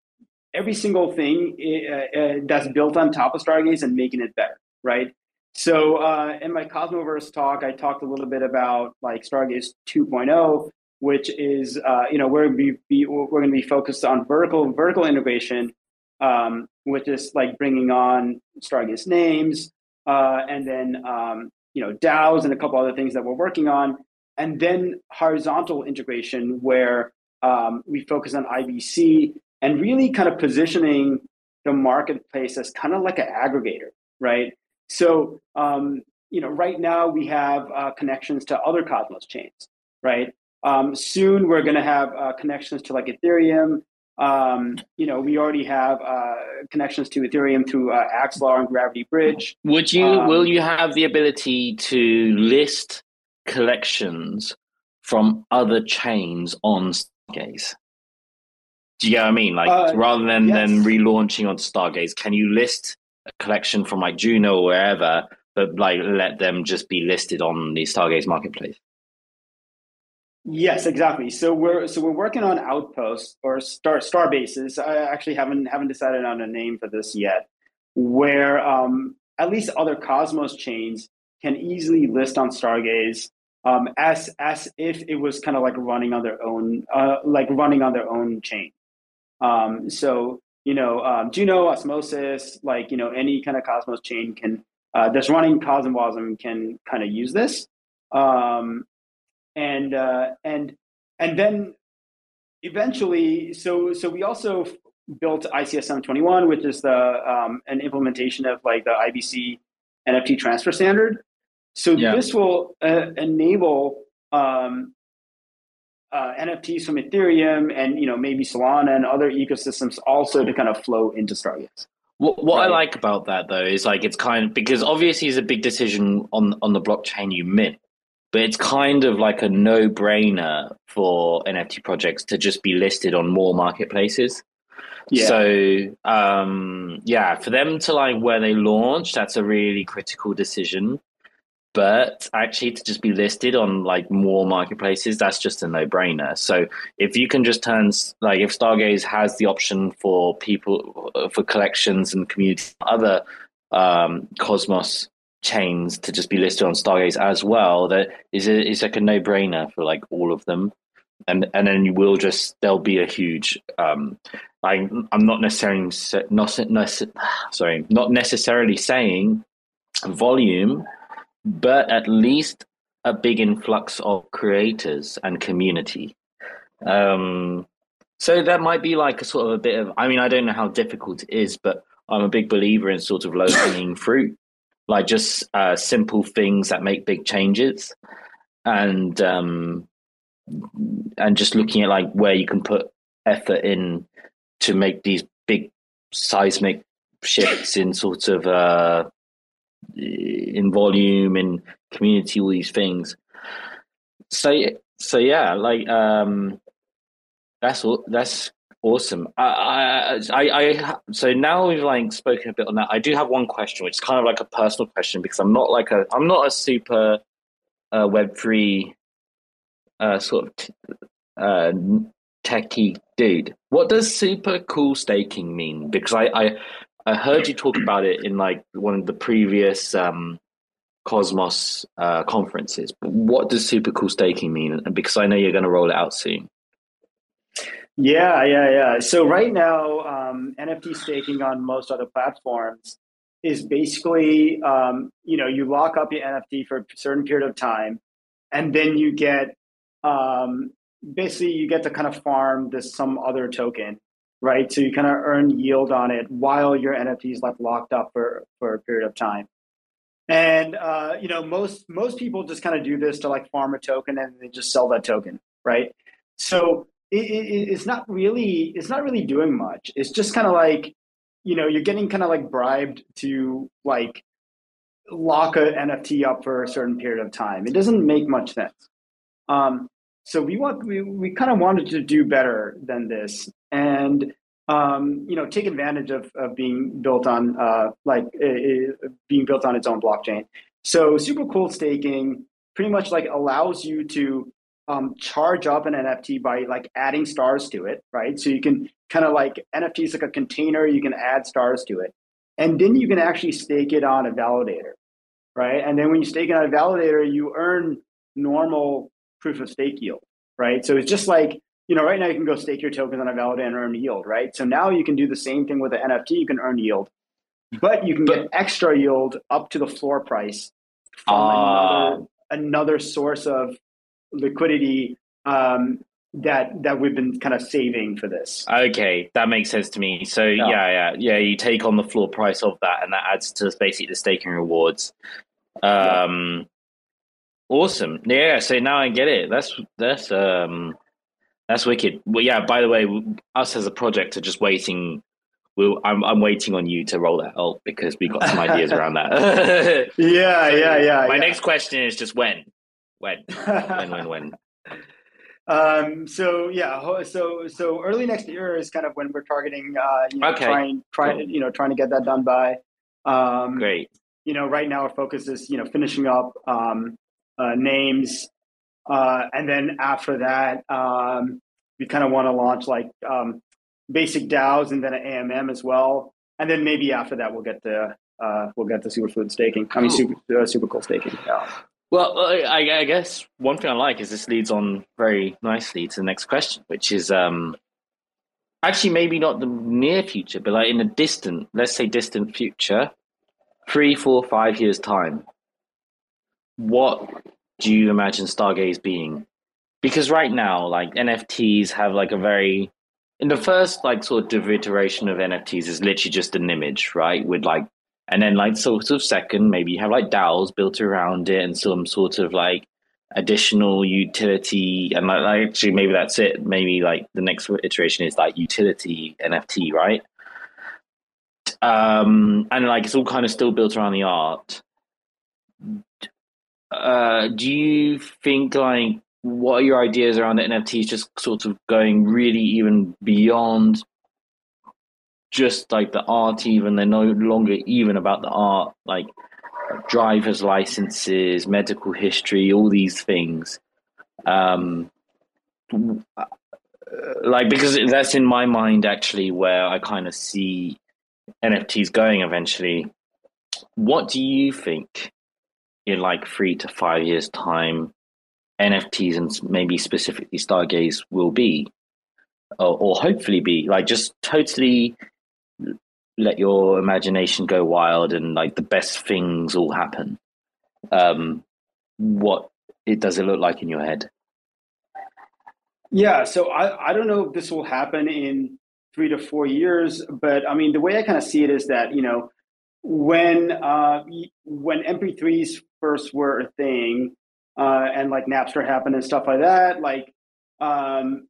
every single thing uh, uh, that's built on top of Stargaze and making it better, right? So uh, in my Cosmoverse talk, I talked a little bit about like Stargaze 2.0, which is uh, you know we're to be, we're going to be focused on vertical vertical integration, um, which is like bringing on Stargaze names, uh, and then um, you know DAOs and a couple other things that we're working on, and then horizontal integration where um, we focus on IBC and really kind of positioning the marketplace as kind of like an aggregator, right? So um, you know, right now we have uh, connections to other Cosmos chains, right? Um, soon we're going to have uh, connections to like Ethereum. Um, you know, we already have uh, connections to Ethereum through uh, Axelar and Gravity Bridge. Would you? Um, will you have the ability to list collections from other chains on Stargaze? Do you get what I mean? Like uh, rather than yes. than relaunching on Stargaze, can you list a collection from like Juno or wherever, but like let them just be listed on the Stargaze marketplace? Yes, exactly. So we're so we're working on outposts or star star bases. I actually haven't haven't decided on a name for this yet. Where um, at least other Cosmos chains can easily list on Stargaze um, as as if it was kind of like running on their own, uh, like running on their own chain. Um, so you know, um, Juno, Osmosis, like you know, any kind of Cosmos chain can uh, that's running CosmWasm can kind of use this. Um, and uh, and and then eventually, so so we also built ICS 721, which is the um, an implementation of like the IBC NFT transfer standard. So yeah. this will uh, enable um, uh, NFTs from Ethereum and you know maybe Solana and other ecosystems also to kind of flow into Stargaze. What, what right. I like about that though is like it's kind of because obviously it's a big decision on on the blockchain you mint, but it's kind of like a no brainer for NFT projects to just be listed on more marketplaces. Yeah. So um, yeah, for them to like where they launch, that's a really critical decision. But actually, to just be listed on like more marketplaces, that's just a no brainer. So if you can just turn like if Stargaze has the option for people for collections and community other um, Cosmos chains to just be listed on Stargaze as well, that is a, is like a no brainer for like all of them and and then you will just there'll be a huge um I, I'm not necessarily not sorry not necessarily saying volume, but at least a big influx of creators and community. Um, so that might be like a sort of a bit of. I mean, I don't know how difficult it is, but I'm a big believer in sort of low hanging fruit, like just uh, simple things that make big changes, and um, and just looking at like where you can put effort in to make these big seismic shifts in sort of uh, in volume in community all these things. So so yeah like um that's all that's awesome I, I i so now we've like spoken a bit on that i do have one question which is kind of like a personal question because i'm not like a i'm not a super uh, web free uh, sort of t- uh, techie dude. What does super cool staking mean? Because I, I, I heard you talk about it in like one of the previous um, Cosmos uh, conferences. But what does super cool staking mean? Because I know you're going to roll it out soon. Yeah, yeah, yeah. So right now, um, NFT staking on most other platforms is basically, um, you know, you lock up your NFT for a certain period of time, and then you get um, basically you get to kind of farm this some other token, right? So you kind of earn yield on it while your NFT is like locked up for for a period of time. And uh, you know, most most people just kind of do this to like farm a token and they just sell that token, right? So it, it, it's not really it's not really doing much. It's just kind of like you know you're getting kind of like bribed to like lock a NFT up for a certain period of time. It doesn't make much sense. Um, so we want we, we kind of wanted to do better than this, and um, you know take advantage of, of being built on uh, like uh, being built on its own blockchain. So super cool staking pretty much like allows you to um, charge up an NFT by like adding stars to it, right? So you can kind of like NFT is like a container, you can add stars to it. And then you can actually stake it on a validator, right? And then when you stake it on a validator, you earn normal proof of stake yield, right? So it's just like, you know, right now you can go stake your tokens on a validator and earn yield, right? So now you can do the same thing with an NFT, you can earn yield, but you can but, get extra yield up to the floor price from uh, another, another source of liquidity um, that that we've been kind of saving for this. Okay, that makes sense to me. So yeah. yeah, yeah, yeah. You take on the floor price of that, and that adds to basically the staking rewards. Um, Awesome. Yeah. So now I get it. That's that's um that's wicked. Well, yeah. By the way, us as a project are just waiting. We'll, I'm I'm waiting on you to roll that out because we got some ideas around that. yeah, yeah, yeah. My yeah. next question is just when, when, when, when, when. Um, so yeah, so so early next year is kind of when we're targeting. Uh, you know, okay. Trying, trying, cool. you know, trying to get that done by. Um, Great. You know, right now our focus is you know finishing up um, uh, names. Uh, and then after that, um, we kind of want to launch like um, basic DAOs and then an AMM as well. And then maybe after that, we'll get the uh, we'll get the superfluid staking. I mean, super uh, super cool staking. Yeah. Well, I, I, guess one thing I like is this leads on very nicely to the next question, which is um, actually maybe not the near future, but like in the distant, let's say distant future, three, four, five years time what do you imagine Stargaze being? Because right now, like NFTs have like a very in the first like sort of iteration of NFTs is literally just an image, right? With like and then like sort of second, maybe you have like DAOs built around it and some sort of like additional utility and like, like actually maybe that's it. Maybe like the next iteration is like utility NFT, right? um, and like it's all kind of still built around the art. Uh, do you think like what are your ideas around the NFTs? Just sort of going really even beyond just like the art. Even they're no longer even about the art. Like driver's licenses, medical history, all these things. Um, like because that's in my mind actually where I kind of see NFTs going eventually. What do you think in like three to five years' time NFTs and maybe specifically Stargaze will be, or, or hopefully be? Like just totally let your imagination go wild and like the best things all happen. Um, what it does it look like in your head? Yeah, so I, I don't know if this will happen in three to four years, but I mean the way I kind of see it is that you know when uh, when MP3s first were a thing uh, and like Napster happened and stuff like that, like um,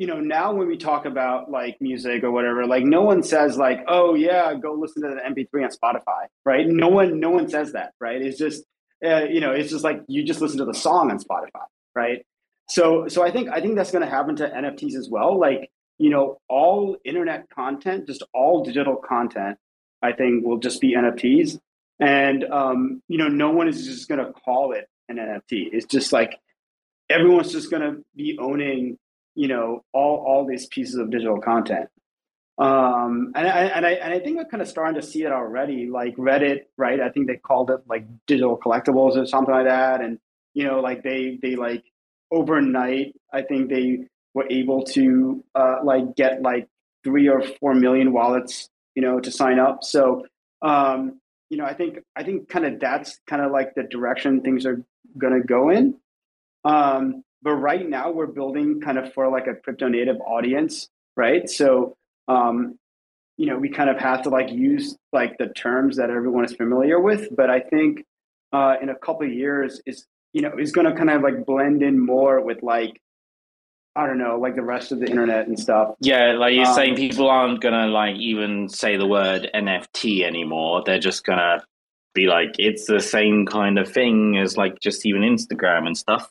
you know now when we talk about like music or whatever, like no one says like oh yeah go listen to the MP3 on Spotify, right? No one no one says that, right? It's just uh, you know it's just like you just listen to the song on Spotify, right? So so I think I think that's going to happen to NFTs as well. Like you know, all internet content, just all digital content, I think will just be NFTs. And um, you know, no one is just going to call it an NFT. It's just like everyone's just going to be owning, you know, all all these pieces of digital content. Um, and I and I and I think we're kind of starting to see it already. Like Reddit, right? I think they called it like digital collectibles or something like that. And you know, like they they like overnight, I think they were able to uh, like get like three or four million wallets, you know, to sign up. So, um, you know, I think I think kind of that's kind of like the direction things are going to go in. Um, but right now, we're building kind of for like a crypto native audience, right? So, um, you know, we kind of have to like use like the terms that everyone is familiar with. But I think uh, in a couple of years, is you know, is going to kind of like blend in more with like, I don't know, like the rest of the internet and stuff. Yeah, like you're um, saying, people aren't going to like even say the word NFT anymore. They're just going to be like, it's the same kind of thing as like just even Instagram and stuff.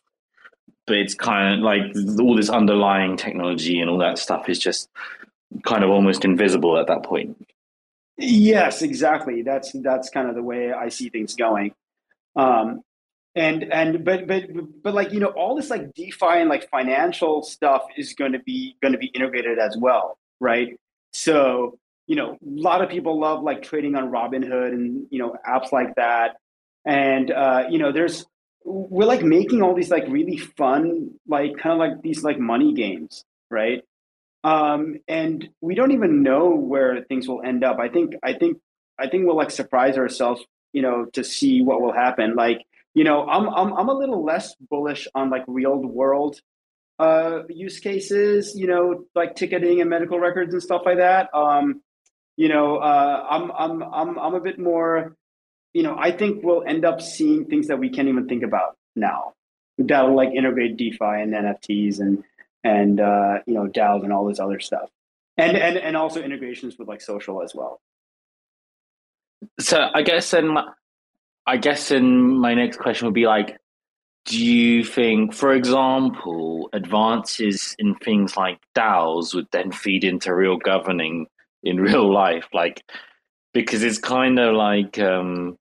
But it's kind of like all this underlying technology and all that stuff is just kind of almost invisible at that point. Yes, exactly. That's that's kind of the way I see things going. Um, and and but but but like you know all this like defi and like financial stuff is going to be going to be integrated as well right so you know a lot of people love like trading on robinhood and you know apps like that and uh you know there's we're like making all these like really fun like kind of like these like money games right um and we don't even know where things will end up i think i think i think we'll like surprise ourselves you know to see what will happen like you know, I'm I'm I'm a little less bullish on like real world uh, use cases. You know, like ticketing and medical records and stuff like that. Um, you know, uh, I'm I'm I'm I'm a bit more. You know, I think we'll end up seeing things that we can't even think about now. That'll like integrate DeFi and NFTs and and uh, you know DAOs and all this other stuff, and and and also integrations with like social as well. So I guess then I guess in my next question would be like, do you think, for example, advances in things like DAOs would then feed into real governing in real life? Like, because it's kind of like um,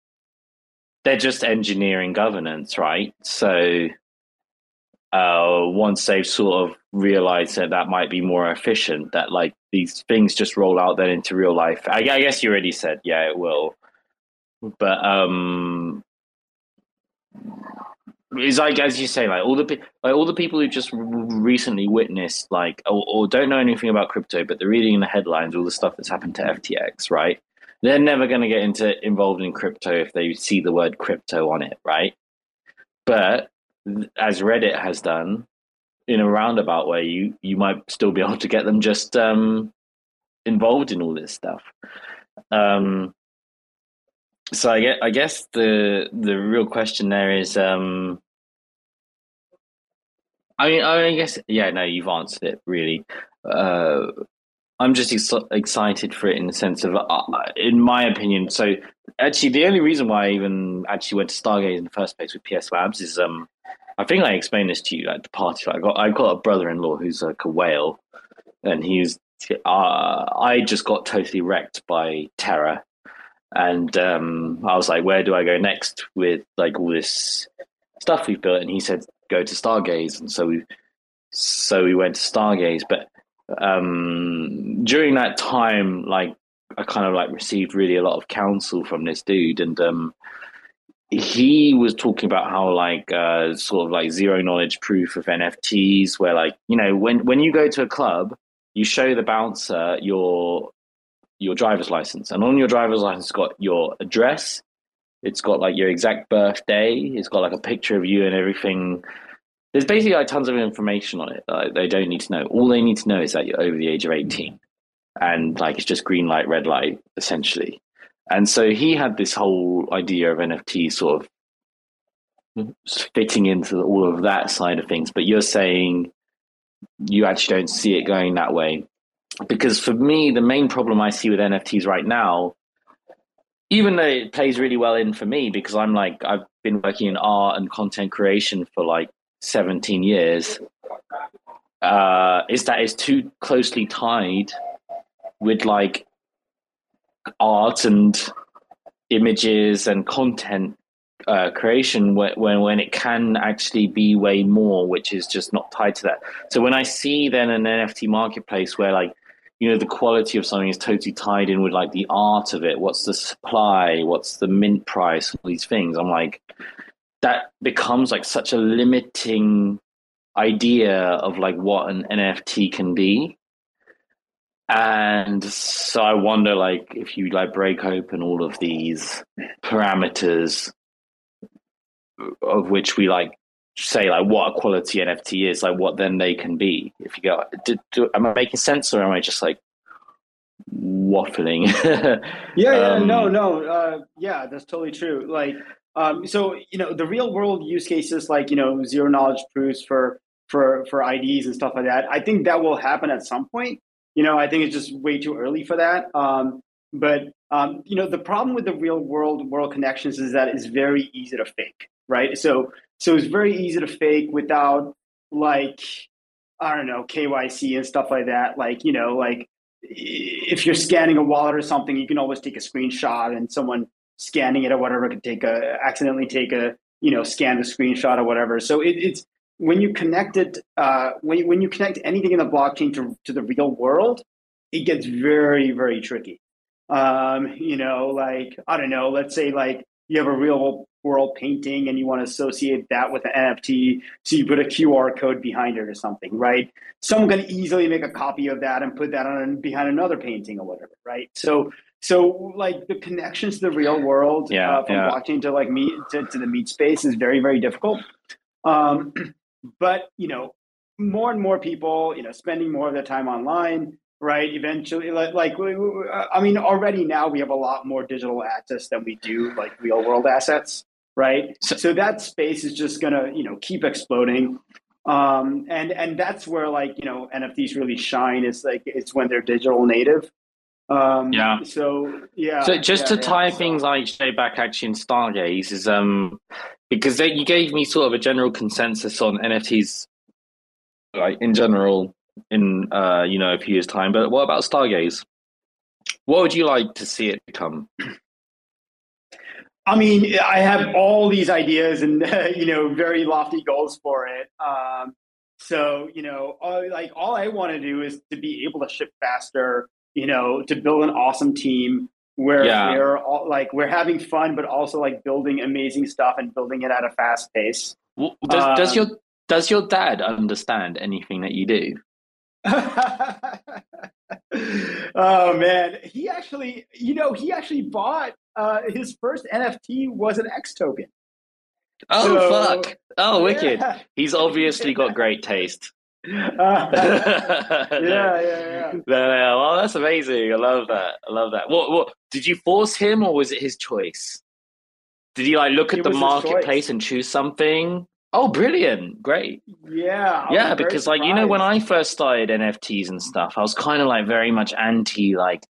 they're just engineering governance, right? So uh, once they've sort of realized that that might be more efficient, that like these things just roll out then into real life. I, I guess you already said, yeah, it will but um it's like as you say like all the like all the people who just recently witnessed like or, or, don't know anything about crypto but they're reading in the headlines all the stuff that's happened to ftx right they're never going to get into involved in crypto if they see the word crypto on it right but as reddit has done in a roundabout way you you might still be able to get them just um involved in all this stuff um so I get, I guess the the real question there is, um, I mean, I guess yeah, no, you've answered it really. Uh, I'm just ex- excited for it in the sense of, uh, in my opinion. So actually, the only reason why I even actually went to Stargaze in the first place with PS Labs is, um, I think I explained this to you at the party. I got I got a brother-in-law who's like a whale, and he's uh, I just got totally wrecked by Terra, and um, I was like, where do I go next with like all this stuff we've built? And he said, go to Stargaze, and so we so we went to Stargaze, but um, during that time, like I kind of like received really a lot of counsel from this dude, and um, he was talking about how like uh, sort of like zero knowledge proof of NFTs, where like you know when when you go to a club, you show the bouncer your your driver's license, and on your driver's license, it's got your address, it's got like your exact birthday, it's got like a picture of you and everything there's basically like tons of information on it that they don't need to know. All they need to know is that you're over the age of hmm. 18. And like it's just green light, red light, essentially. And so he had this whole idea of NFT sort of hmm. fitting into all of that side of things. But you're saying you actually don't see it going that way. Because for me, the main problem I see with NFTs right now, even though it plays really well in for me, because I'm like, I've been working in art and content creation for like 17 years uh, is that it's too closely tied with like art and images and content uh, creation when, when when it can actually be way more, which is just not tied to that. So when I see then an NFT marketplace where like you know the quality of something is totally tied in with like the art of it, what's the supply, what's the mint price, all these things, I'm like, that becomes like such a limiting idea of like what an NFT can be. And so I wonder like if you like break open all of these parameters of which we like say like what a quality NFT is, like what then they can be. If you go, do, do, am I making sense or am I just like waffling? yeah, yeah, um, no, no, uh, yeah, that's totally true. Like um, so you know the real world use cases like you know zero knowledge proofs for for for IDs and stuff like that. I think that will happen at some point. You know, I think it's just way too early for that. Um, but um, you know, the problem with the real world world connections is that it's very easy to fake, right? So so it's very easy to fake without like I don't know KYC and stuff like that. Like you know, like if you're scanning a wallet or something, you can always take a screenshot and someone scanning it or whatever could take a accidentally take a you know scan the screenshot or whatever. So it, it's when you connect it uh, when when you connect anything in the blockchain to to the real world, it gets very very tricky. Um, you know, like I don't know, let's say like you have a real world painting and you want to associate that with an NFT, so you put a QR code behind it or something, right? Someone can easily make a copy of that and put that on behind another painting or whatever, right? So so like the connections to the real world yeah, uh, from yeah. blockchain to like meat to, to the meat space is very very difficult. Um, but you know, more and more people, you know, spending more of their time online, right? Eventually, like, like I mean, already now we have a lot more digital assets than we do like real world assets, right? So, so that space is just gonna you know keep exploding. Um, and and that's where like you know NFTs really shine. Is like it's when they're digital native, um, yeah. So yeah. So just yeah, to tie yeah, things so. I say back actually in Stargaze is um because they, you gave me sort of a general consensus on NFTs, like in general, in uh you know a few years time. But what about Stargaze? What would you like to see it become? I mean, I have all these ideas and uh, you know very lofty goals for it. Um, so you know, all, like all I want to do is to be able to ship faster you know, to build an awesome team where yeah. we're all, like we're having fun, but also like building amazing stuff and building it at a fast pace. Well, does, um, does your does your dad understand anything that you do? oh man, he actually, you know, he actually bought uh, his first NFT was an X token. Oh so, fuck! Oh, wicked! Yeah. He's obviously got great taste. yeah, yeah, yeah. No, no, well, that's amazing. I love that. I love that. What, what? Did you force him, or was it his choice? Did he like look at it the marketplace and choose something? Oh, brilliant! Great. Yeah. I Yeah, because like you know when. I first started NFTs and stuff, I was kind of like very much anti like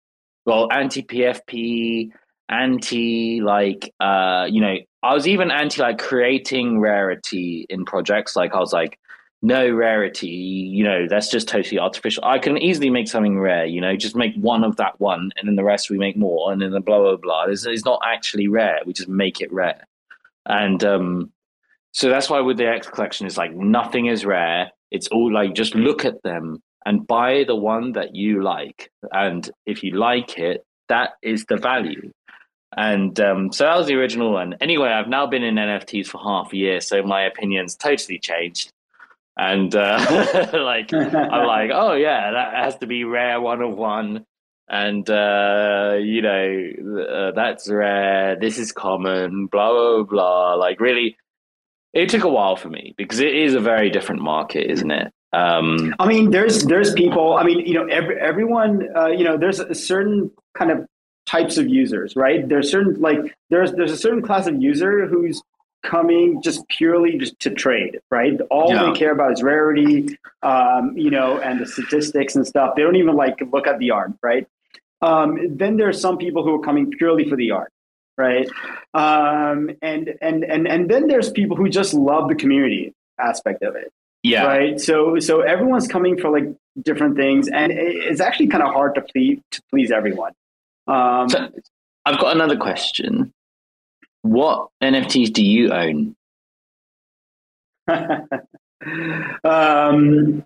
well, anti PFP, anti like uh you know, I was even anti like creating rarity in projects. Like I was like no rarity, you know, that's just totally artificial. I can easily make something rare, you know, just make one of that one and then the rest we make more and then the blah blah blah. It's, it's not actually rare. We just make it rare. And um so that's why with the X collection, it's like nothing is rare. It's all like just look at them and buy the one that you like. And if you like it, that is the value. And um, so that was the original one. Anyway, I've now been in NFTs for half a year, so my opinion's totally changed. And uh, like, I'm like, oh yeah, that has to be rare one of one. And uh, you know, uh, that's rare. This is common. Blah blah blah. Like, really, it took a while for me because it is a very different market, isn't it? Um, I mean, there's there's people. I mean, you know, every, everyone. Uh, you know, there's a certain kind of types of users, right? There's certain like there's there's a certain class of user who's coming just purely just to trade, right? All Yeah. they care about is rarity, um, you know, and the statistics and stuff. They don't even like look at the art, right? Um, then are some people who are coming purely for the art, right? Um, and and and and then there's people who just love the community aspect of it yeah, right so so everyone's coming for like different things and it's actually kind of hard to please to please everyone um So I've got another question. What NFTs do you own? um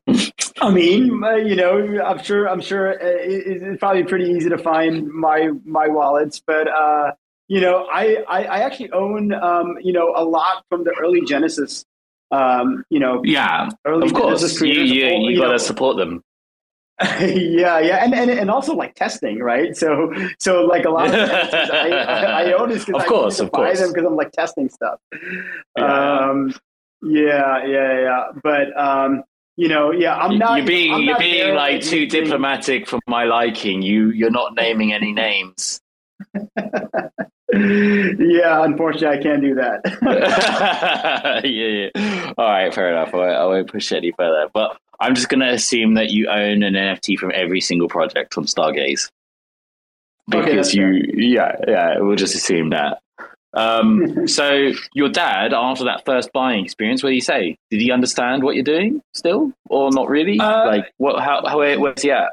i mean uh, you know i'm sure i'm sure uh, it, it's probably pretty easy to find my my wallets but uh you know i i, I actually own um you know a lot from the early genesis um you know Yeah, early of course. Genesis You creators, you, you got to support them. yeah, yeah, and, and and also like testing, right? So so like a lot of I, I, I own is because Of I course, need to of buy course. them because I'm like testing stuff. Yeah. Um, yeah, yeah, yeah. But um, you know, yeah, I'm not. you're being I'm you're being like too diplomatic for my liking. You you're not naming any names. yeah, unfortunately, I can't do that. yeah, yeah. All right, fair enough. I won't, I won't push it any further. But I'm just going to assume that you own an NFT from every single project on Stargaze. Because that's you, yeah, yeah, we'll just assume that. Um, so your dad, after that first buying experience, what did he say? Did he understand what you're doing still, or not really? Uh, like, what? How? how where, where's he at?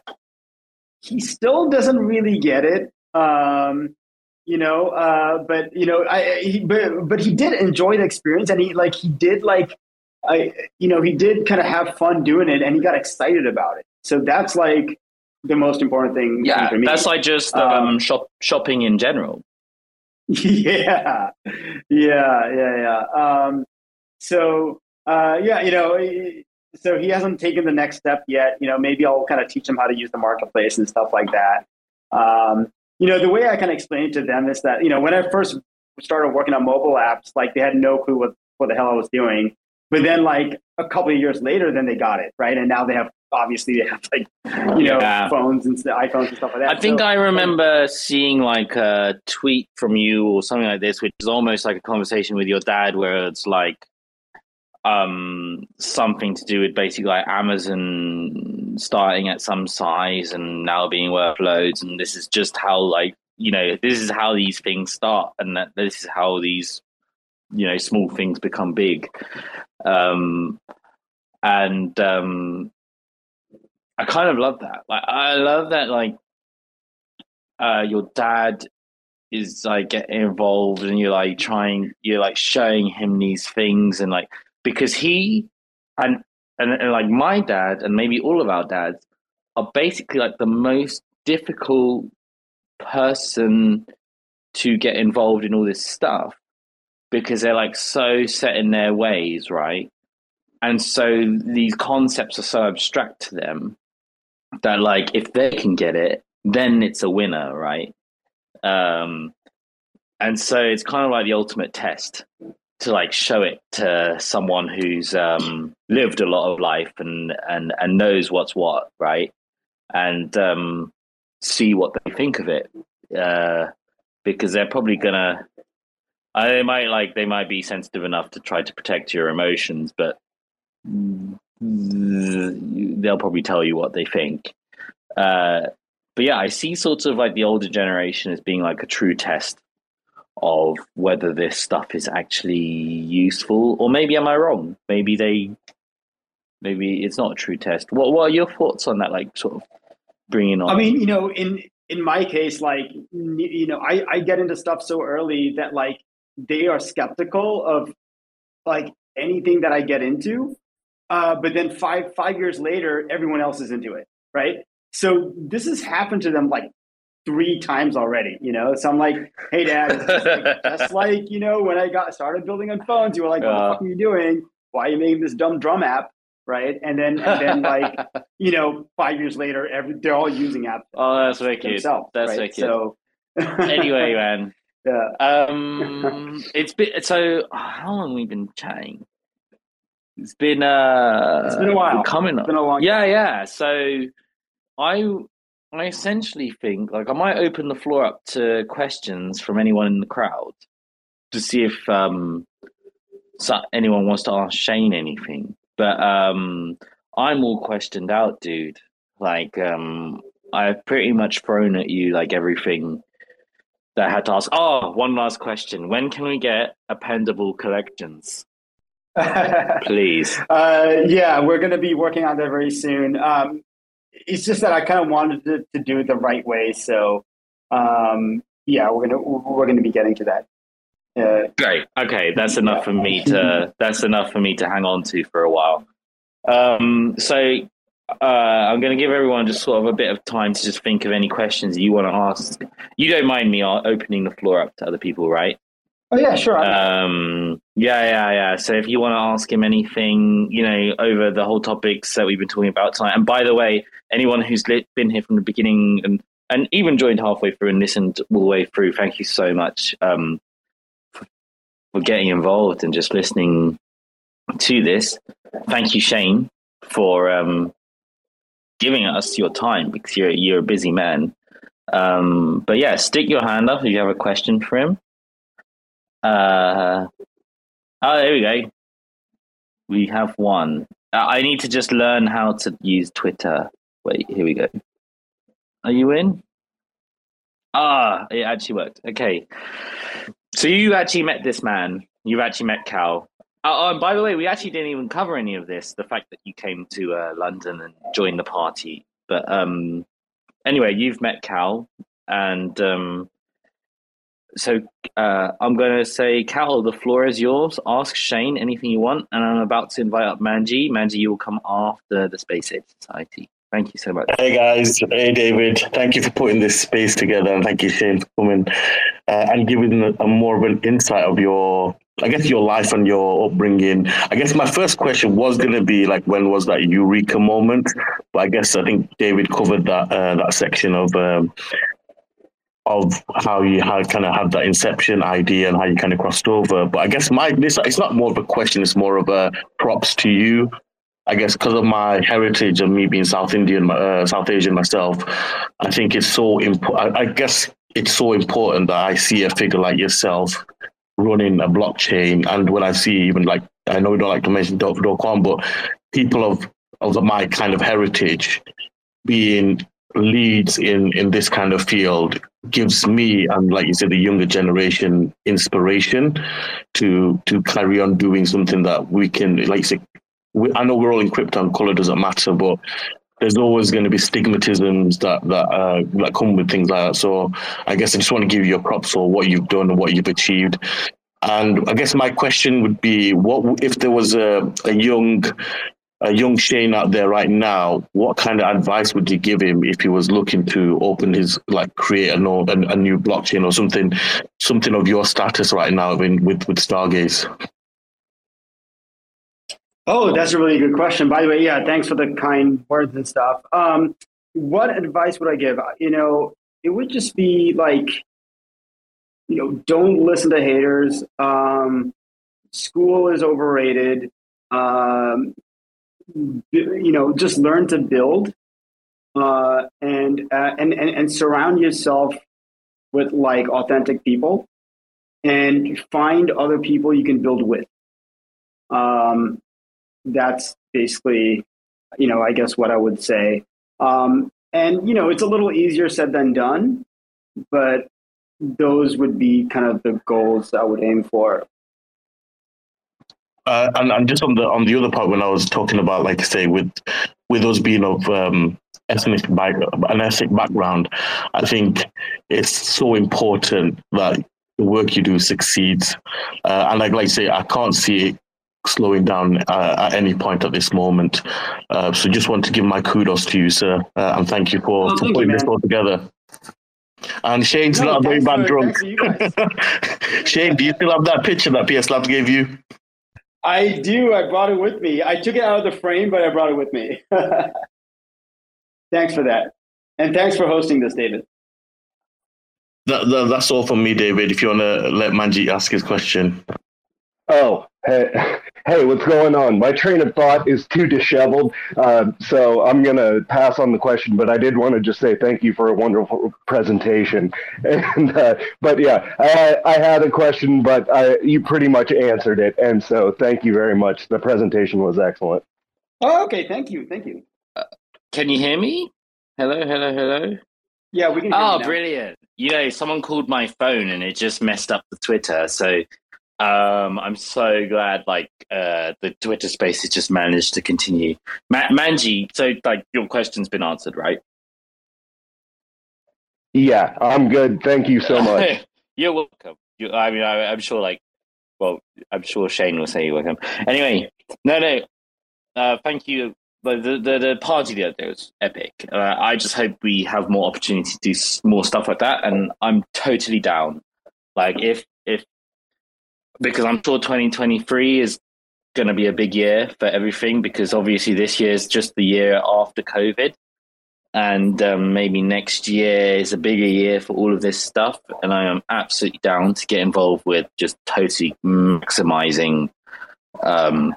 he still doesn't really get it. Um, you know, uh, but you know, I he, but, but he did enjoy the experience, and he like he did like I you know he did kind of have fun doing it, and he got excited about it. So that's like the most important thing. Yeah, for me. that's like just um, Um, shop shopping in general. yeah, yeah, yeah, yeah. Um, so uh, yeah, you know, so he hasn't taken the next step yet. You know, maybe I'll kind of teach him how to use the marketplace and stuff like that. Um, you know, the way I kind of explain it to them is that you know when I first started working on mobile apps, like they had no clue what what the hell I was doing. But then, like a couple of years later, then they got it right, and now they have obviously they have like you know Yeah. phones and iPhones and stuff like that. I think So- I remember seeing like a tweet from you or something like this, which is almost like a conversation with your dad, where it's like um something to do with basically like Amazon starting at some size and now being worth loads, and this is just how like you know this is how these things start, and that this is how these you know small things become big, um, and um, I kind of love that. Like I love that like uh, your dad is like getting involved and you're like trying you're like showing him these things and like because he and, and and like my dad and maybe all of our dads are basically like the most difficult person to get involved in all this stuff because they're like so set in their ways right? And so these concepts are so abstract to them that like if they can get it then it's a winner right? Um and so it's kind of like the ultimate test to like show it to someone who's um lived a lot of life and and and knows what's what right? And um see what they think of it uh because they're probably gonna Uh, they might like they might be sensitive enough to try to protect your emotions, but they'll probably tell you what they think. Uh, but yeah, I see sort of like the older generation as being like a true test of whether this stuff is actually useful, or maybe am I wrong? Maybe they, maybe it's not a true test. What What are your thoughts on that? Like, sort of bringing on. I mean, you know, in in my case, like, you know, I I get into stuff so early that like they are skeptical of like anything that I get into. Uh, but then five five years later, everyone else is into it, right? So this has happened to them like three times already, you know. So I'm like, hey, dad, just like, just like you know when I got started building on phones, you were like, what uh, the fuck are you doing? Why are you making this dumb drum app? Right, and then and then like you know, five years later, every they're all using apps. Oh, that's wicked. That's right? wicked. So anyway, man. Yeah. Um, it's been so. How long have we been chatting? It's been uh, it's been a while. Coming up. It's been a long. Yeah, yeah. So I I essentially think like I might open the floor up to questions from anyone in the crowd to see if um so anyone wants to ask Shane anything. But um I'm all questioned out, dude. Like um I've pretty much thrown at you like everything that I had to ask. Oh, one last question. When can we get appendable collections? Please. Uh, yeah, we're going to be working on that very soon. Um, it's just that I kind of wanted to, to do it the right way. So, um, yeah, we're gonna we're gonna be getting to that. Uh, Great. Okay, that's enough yeah. for me to that's enough for me to hang on to for a while. Um, so uh, I'm going to give everyone just sort of a bit of time to just think of any questions you want to ask. You don't mind me opening the floor up to other people, right? Oh yeah, sure. Um, yeah, yeah, yeah. So if you want to ask him anything, you know, over the whole topics that we've been talking about tonight. And by the way, anyone who's been here from the beginning and and even joined halfway through and listened all the way through, thank you so much um, for, for getting involved and just listening to this. Thank you, Shane, for um, giving us your time because you're you're a busy man. Um, but yeah, stick your hand up if you have a question for him. Uh, oh, there we go. We have one. Uh, I need to just learn how to use Twitter. Wait, here we go. Are you in? Ah, it actually worked. Okay. So you actually met this man. You've actually met Cal. Oh, and by the way, we actually didn't even cover any of this. The fact that you came to uh, London and joined the party. But um, anyway, you've met Cal, and um, so uh, I'm going to say, Cal, the floor is yours. Ask Shane anything you want, and I'm about to invite up Manji. Manji, you will come after the Space Ape Society. Thank you so much. Hey guys, hey David. Thank you for putting this space together, and thank you Shane for coming uh, and giving a more of an insight of your I guess your life and your upbringing. I guess my first question was going to be like, when was that eureka moment? But I guess I think David covered that uh, that section of um, of how you had kind of had that inception idea and how you kind of crossed over. But I guess my this it's not more of a question; it's more of a props to you. I guess because of my heritage of me being South Indian, uh, South Asian myself, I think it's so important. I guess it's so important that I see a figure like yourself running a blockchain, and when I see even like I know we don't like to mention .com, but people of of my kind of heritage being leads in in this kind of field gives me and like you said the younger generation inspiration to to carry on doing something that we can like say we, I know we're all in crypto and color doesn't matter but there's always going to be stigmatisms that that uh, that come with things like that so I guess I just want to give you a props for what you've done and what you've achieved and I guess my question would be what if there was a, a young a young Shane out there right now, what kind of advice would you give him if he was looking to open his like create a, a, a new blockchain or something, something of your status right now in, with with Stargaze? Oh, that's a really good question. By the way, yeah, thanks for the kind words and stuff. Um, what advice would I give? You know, it would just be like, you know, don't listen to haters. Um, school is overrated. Um, you know, just learn to build uh, and, uh, and, and, and surround yourself with like authentic people. and find other people you can build with. Um, that's basically, you know, I guess what I would say. Um, and you know, it's a little easier said than done, but those would be kind of the goals I would aim for. Uh, and, and just on the on the other part, when I was talking about, like say, with with us being of um, ethnic back, an ethnic background, I think it's so important that the work you do succeeds. Uh, and like, like I say, I can't see slowing down uh, at any point at this moment. Uh, so just want to give my kudos to you, sir, uh, and thank you for, oh, for putting you, this all together. And Shane's no, not a very bad drunk. Shane, do you still have that picture that PS Labs gave you? I do. I brought it with me. I took it out of the frame, but I brought it with me. thanks for that. And thanks for hosting this, David. That, that, that's all from me, David. If you want to let Manji ask his question. Oh, hey, hey, what's going on? My train of thought is too disheveled, uh, so I'm going to pass on the question. But I did want to just say thank you for a wonderful presentation. And uh, but yeah, I, I had a question, but I, you pretty much answered it, and so thank you very much. The presentation was excellent. Oh, okay. Thank you. Thank you. Uh, can you hear me? Hello, hello, hello. Yeah, we can. oh, brilliant! You know, someone called my phone and it just messed up the Twitter. So um, I'm so glad like uh, the Twitter space has just managed to continue. Ma- Manji, so like your question's been answered, right? Yeah, I'm good. Thank you so much. you're welcome. You, I mean, I, am sure like, well, I'm sure Shane will say you're welcome. Anyway, no, no. Uh, thank you. The, the the party the other day was epic. Uh, I just hope we have more opportunity to do more stuff like that, and I'm totally down. Like if if because I'm sure 2023 is going to be a big year for everything because obviously this year is just the year after COVID. And um, maybe next year is a bigger year for all of this stuff. And I am absolutely down to get involved with just totally maximizing, um,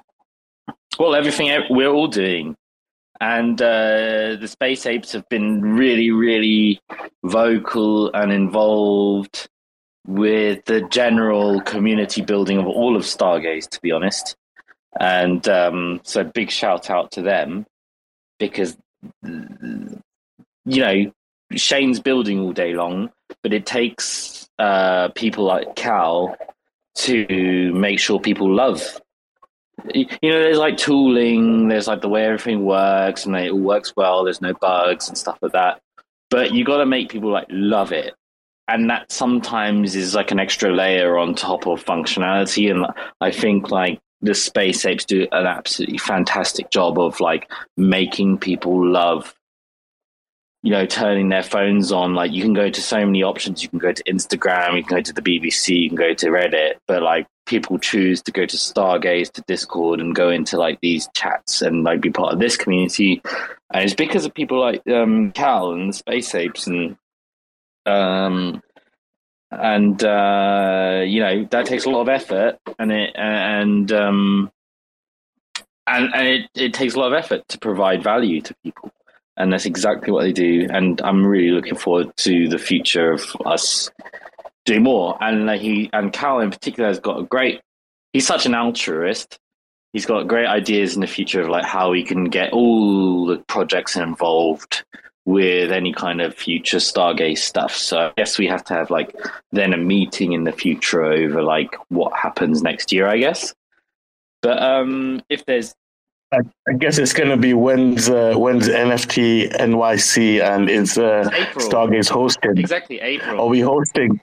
well, everything we're all doing. And uh, the Space Apes have been really, really vocal and involved with the general community building of all of Stargaze, to be honest. And um, so, big shout out to them because, you know, Shane's building all day long, but it takes uh, people like Cal to make sure people love. You know, there's like tooling, there's like the way everything works, and it all works well. There's no bugs and stuff like that. But you got to make people like love it and that sometimes is like an extra layer on top of functionality. And i think like the space apes do an absolutely fantastic job of like making people love you know turning their phones on. Like you can go to so many options. You can go to instagram you can go to the bbc you can go to reddit. But like people choose to go to stargaze to discord and go into like these chats and like be part of this community. And it's because of people like um cal and the space apes and um, and uh, you know that takes a lot of effort, and it and um, and and it, it takes a lot of effort to provide value to people, and that's exactly what they do. And I'm really looking forward to the future of us doing more. And uh, he and Cal in particular has got a great. He's such an altruist. He's got great ideas in the future of like how he can get all the projects involved with any kind of future Stargaze stuff. So I guess we have to have like then a meeting in the future over like what happens next year, I guess. But um if there's I, I guess it's going to be when's uh, when's NFT NYC and is uh, Stargaze hosting? Exactly, April. Are we hosting?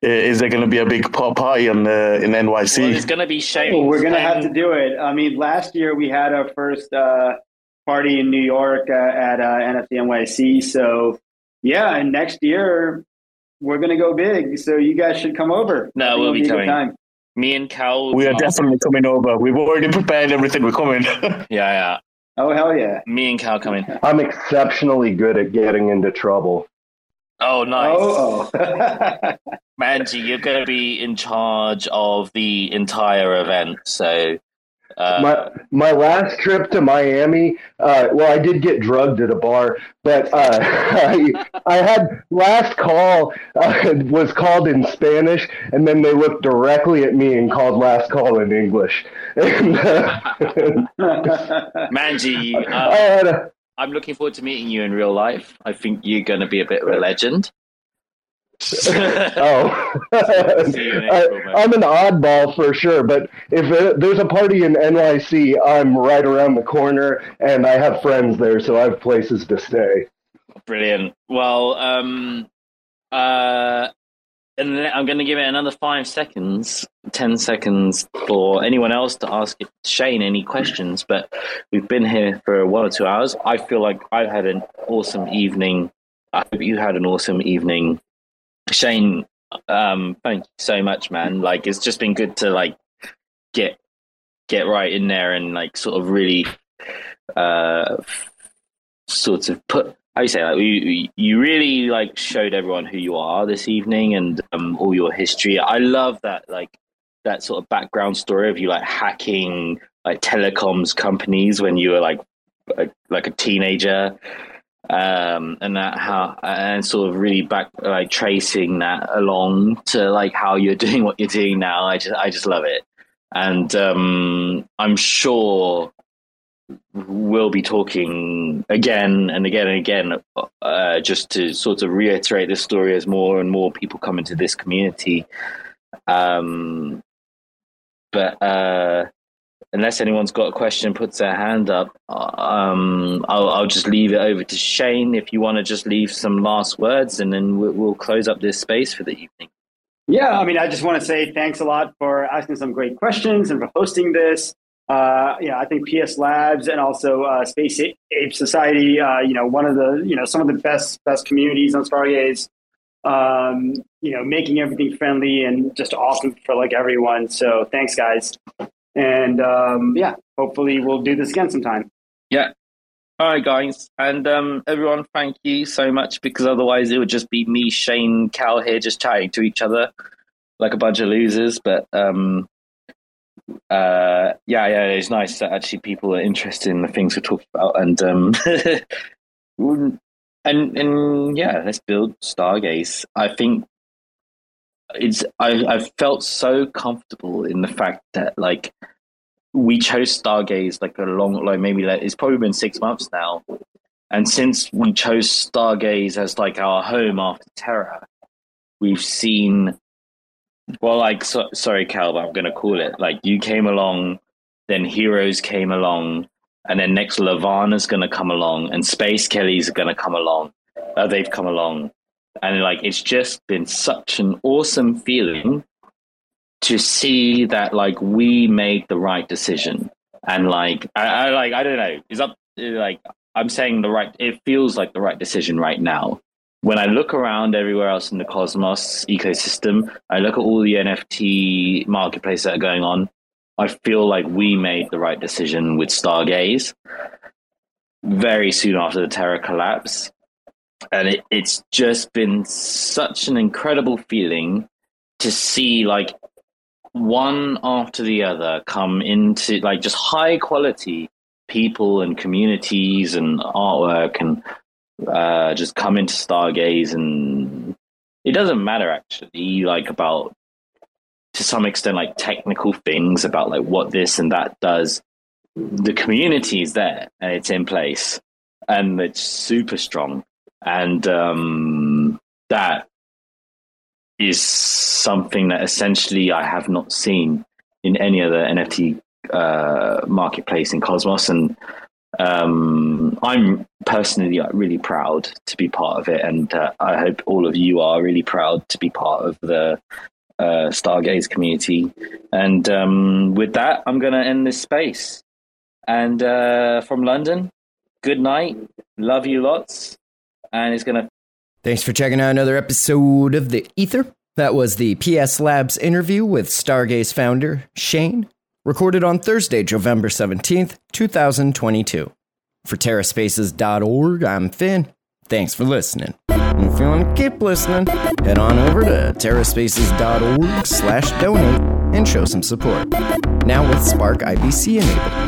Is there going to be a big pop party in the in NYC? Well, it's going to be Shane. Oh, we're going to have to do it. I mean, last year we had our first uh, party in New York uh, at uh, NFT NYC. So yeah, and next year we're gonna go big. So you guys should come over. No, we'll be, be coming. Me and Cal. We are definitely coming over. We've already prepared everything. We're coming. yeah, yeah. Oh hell yeah! Me and Cal coming. I'm exceptionally good at getting into trouble. Oh, nice. Oh, oh. Manji, you're going to be in charge of the entire event. So Uh, my my last trip to Miami, uh, well, I did get drugged at a bar, but uh, I, I had last call uh, was called in Spanish, and then they looked directly at me and called last call in English. And, uh, Manji, I uh, had a, I'm looking forward to meeting you in real life. I think you're going to be a bit of a legend. oh, See you in April, man. I, I'm an oddball for sure. But if it, there's a party in NYC, I'm right around the corner, and I have friends there, so I have places to stay. Brilliant. Well, um, uh, and I'm going to give it another five seconds, ten seconds for anyone else to ask Shane any questions. But we've been here for one or two hours. I feel like I've had an awesome evening. I hope you had an awesome evening, Shane. Um, thank you so much, man. Like it's just been good to like get get right in there and like sort of really uh sort of put how you say like you you really like showed everyone who you are this evening and um, all your history. I love that like that sort of background story of you like hacking like telecoms companies when you were like a, like a teenager um and that how and sort of really back like tracing that along to like how you're doing what you're doing now i just i just love it and um i'm sure we'll be talking again and again and again uh, just to sort of reiterate this story as more and more people come into this community. Um, but uh, unless anyone's got a question, puts their hand up, um, I'll, I'll just leave it over to Shane if you want to just leave some last words, and then we'll, we'll close up this space for the evening. Yeah, I mean, I just want to say thanks a lot for asking some great questions and for hosting this. Uh, yeah, I think PS Labs and also uh, Space Ape Society, uh, you know, one of the, you know, some of the best best communities on Stargaze. Um, you know, making everything friendly and just awesome for like everyone. So thanks, guys, and um, yeah, hopefully we'll do this again sometime. Yeah. All right, guys. And um, everyone, thank you so much because otherwise it would just be me, Shane, Cal here just chatting to each other like a bunch of losers. But um, uh, yeah, yeah, it's nice that actually people are interested in the things we're talking about. And, um, and, and yeah, let's build Stargaze. I think it's, I, I've felt so comfortable in the fact that like, we chose Stargaze like a long, like maybe like, it's probably been six months now. And since we chose Stargaze as like our home after Terra, we've seen, well, like, so, sorry, Cal, but I'm going to call it like you came along, then Heroes came along, and then next Lavana's going to come along, and Space Kelly's going to come along. Uh, they've come along. And like, it's just been such an awesome feeling to see that like we made the right decision. And like I, I like I don't know. Is up like I'm saying the right it feels like the right decision right now. When I look around everywhere else in the Cosmos ecosystem I look at all the NFT marketplaces that are going on I feel like we made the right decision with Stargaze. Very soon after the Terra collapse and it, it's just been such an incredible feeling to see like one after the other come into like just high quality people and communities and artwork and uh, just come into Stargaze and it doesn't matter actually like about to some extent like technical things about like what this and that does. The community is there and it's in place and it's super strong and um that is something that essentially I have not seen in any other NFT uh, marketplace in Cosmos, and um, I'm personally really proud to be part of it, and uh, I hope all of you are really proud to be part of the uh, Stargaze community. And um, with that, I'm going to end this space. And uh, from London, good night, love you lots, and it's going to Thanks for checking out another episode of The Ether. That was the PS Labs interview with Stargaze founder Shane, recorded on Thursday, November 17th, 2022. For TerraSpaces.org, I'm Finn. Thanks for listening. And if you want to keep listening, head on over to terraspaces.org slash donate and show some support. Now with Spark IBC enabled.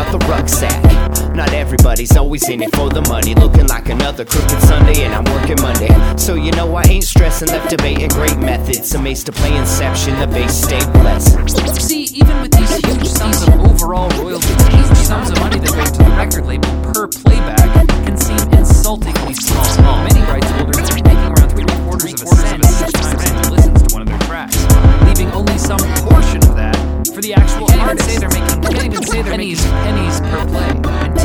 the rucksack. Not everybody's always in it for the money. Looking like another crooked Sunday, and I'm working Monday. So you know I ain't stressing, left debating great methods. Amazed to play Inception, the bass stay blessed. See, even with these huge sums of overall royalties, huge sums of money that go to the record label per playback can seem insultingly small. Many rights holders are making around three quarters of a cent each time someone listens to one of their tracks, leaving only some portion of that for the actual artist. Say they're making, pennies, pennies per play.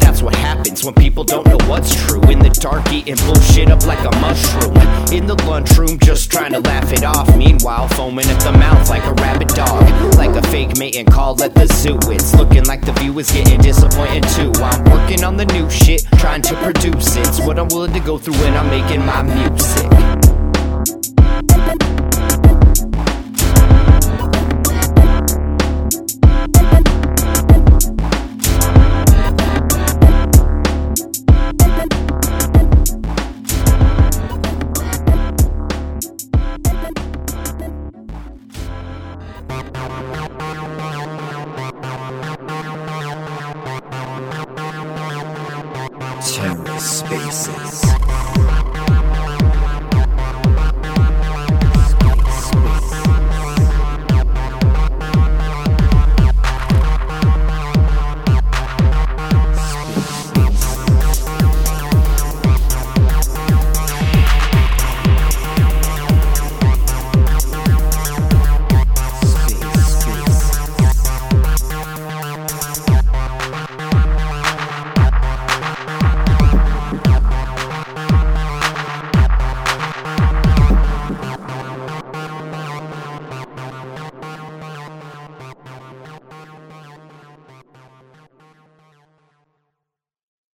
That's what happens when people don't know what's true. In the dark, eating bullshit up like a mushroom. In the lunchroom, just trying to laugh it off. Meanwhile, foaming at the mouth like a rabid dog. Like a fake mating call at the zoo. It's looking like the view is getting disappointing too. I'm working on the new shit, trying to produce it. It's what I'm willing to go through when I'm making my music.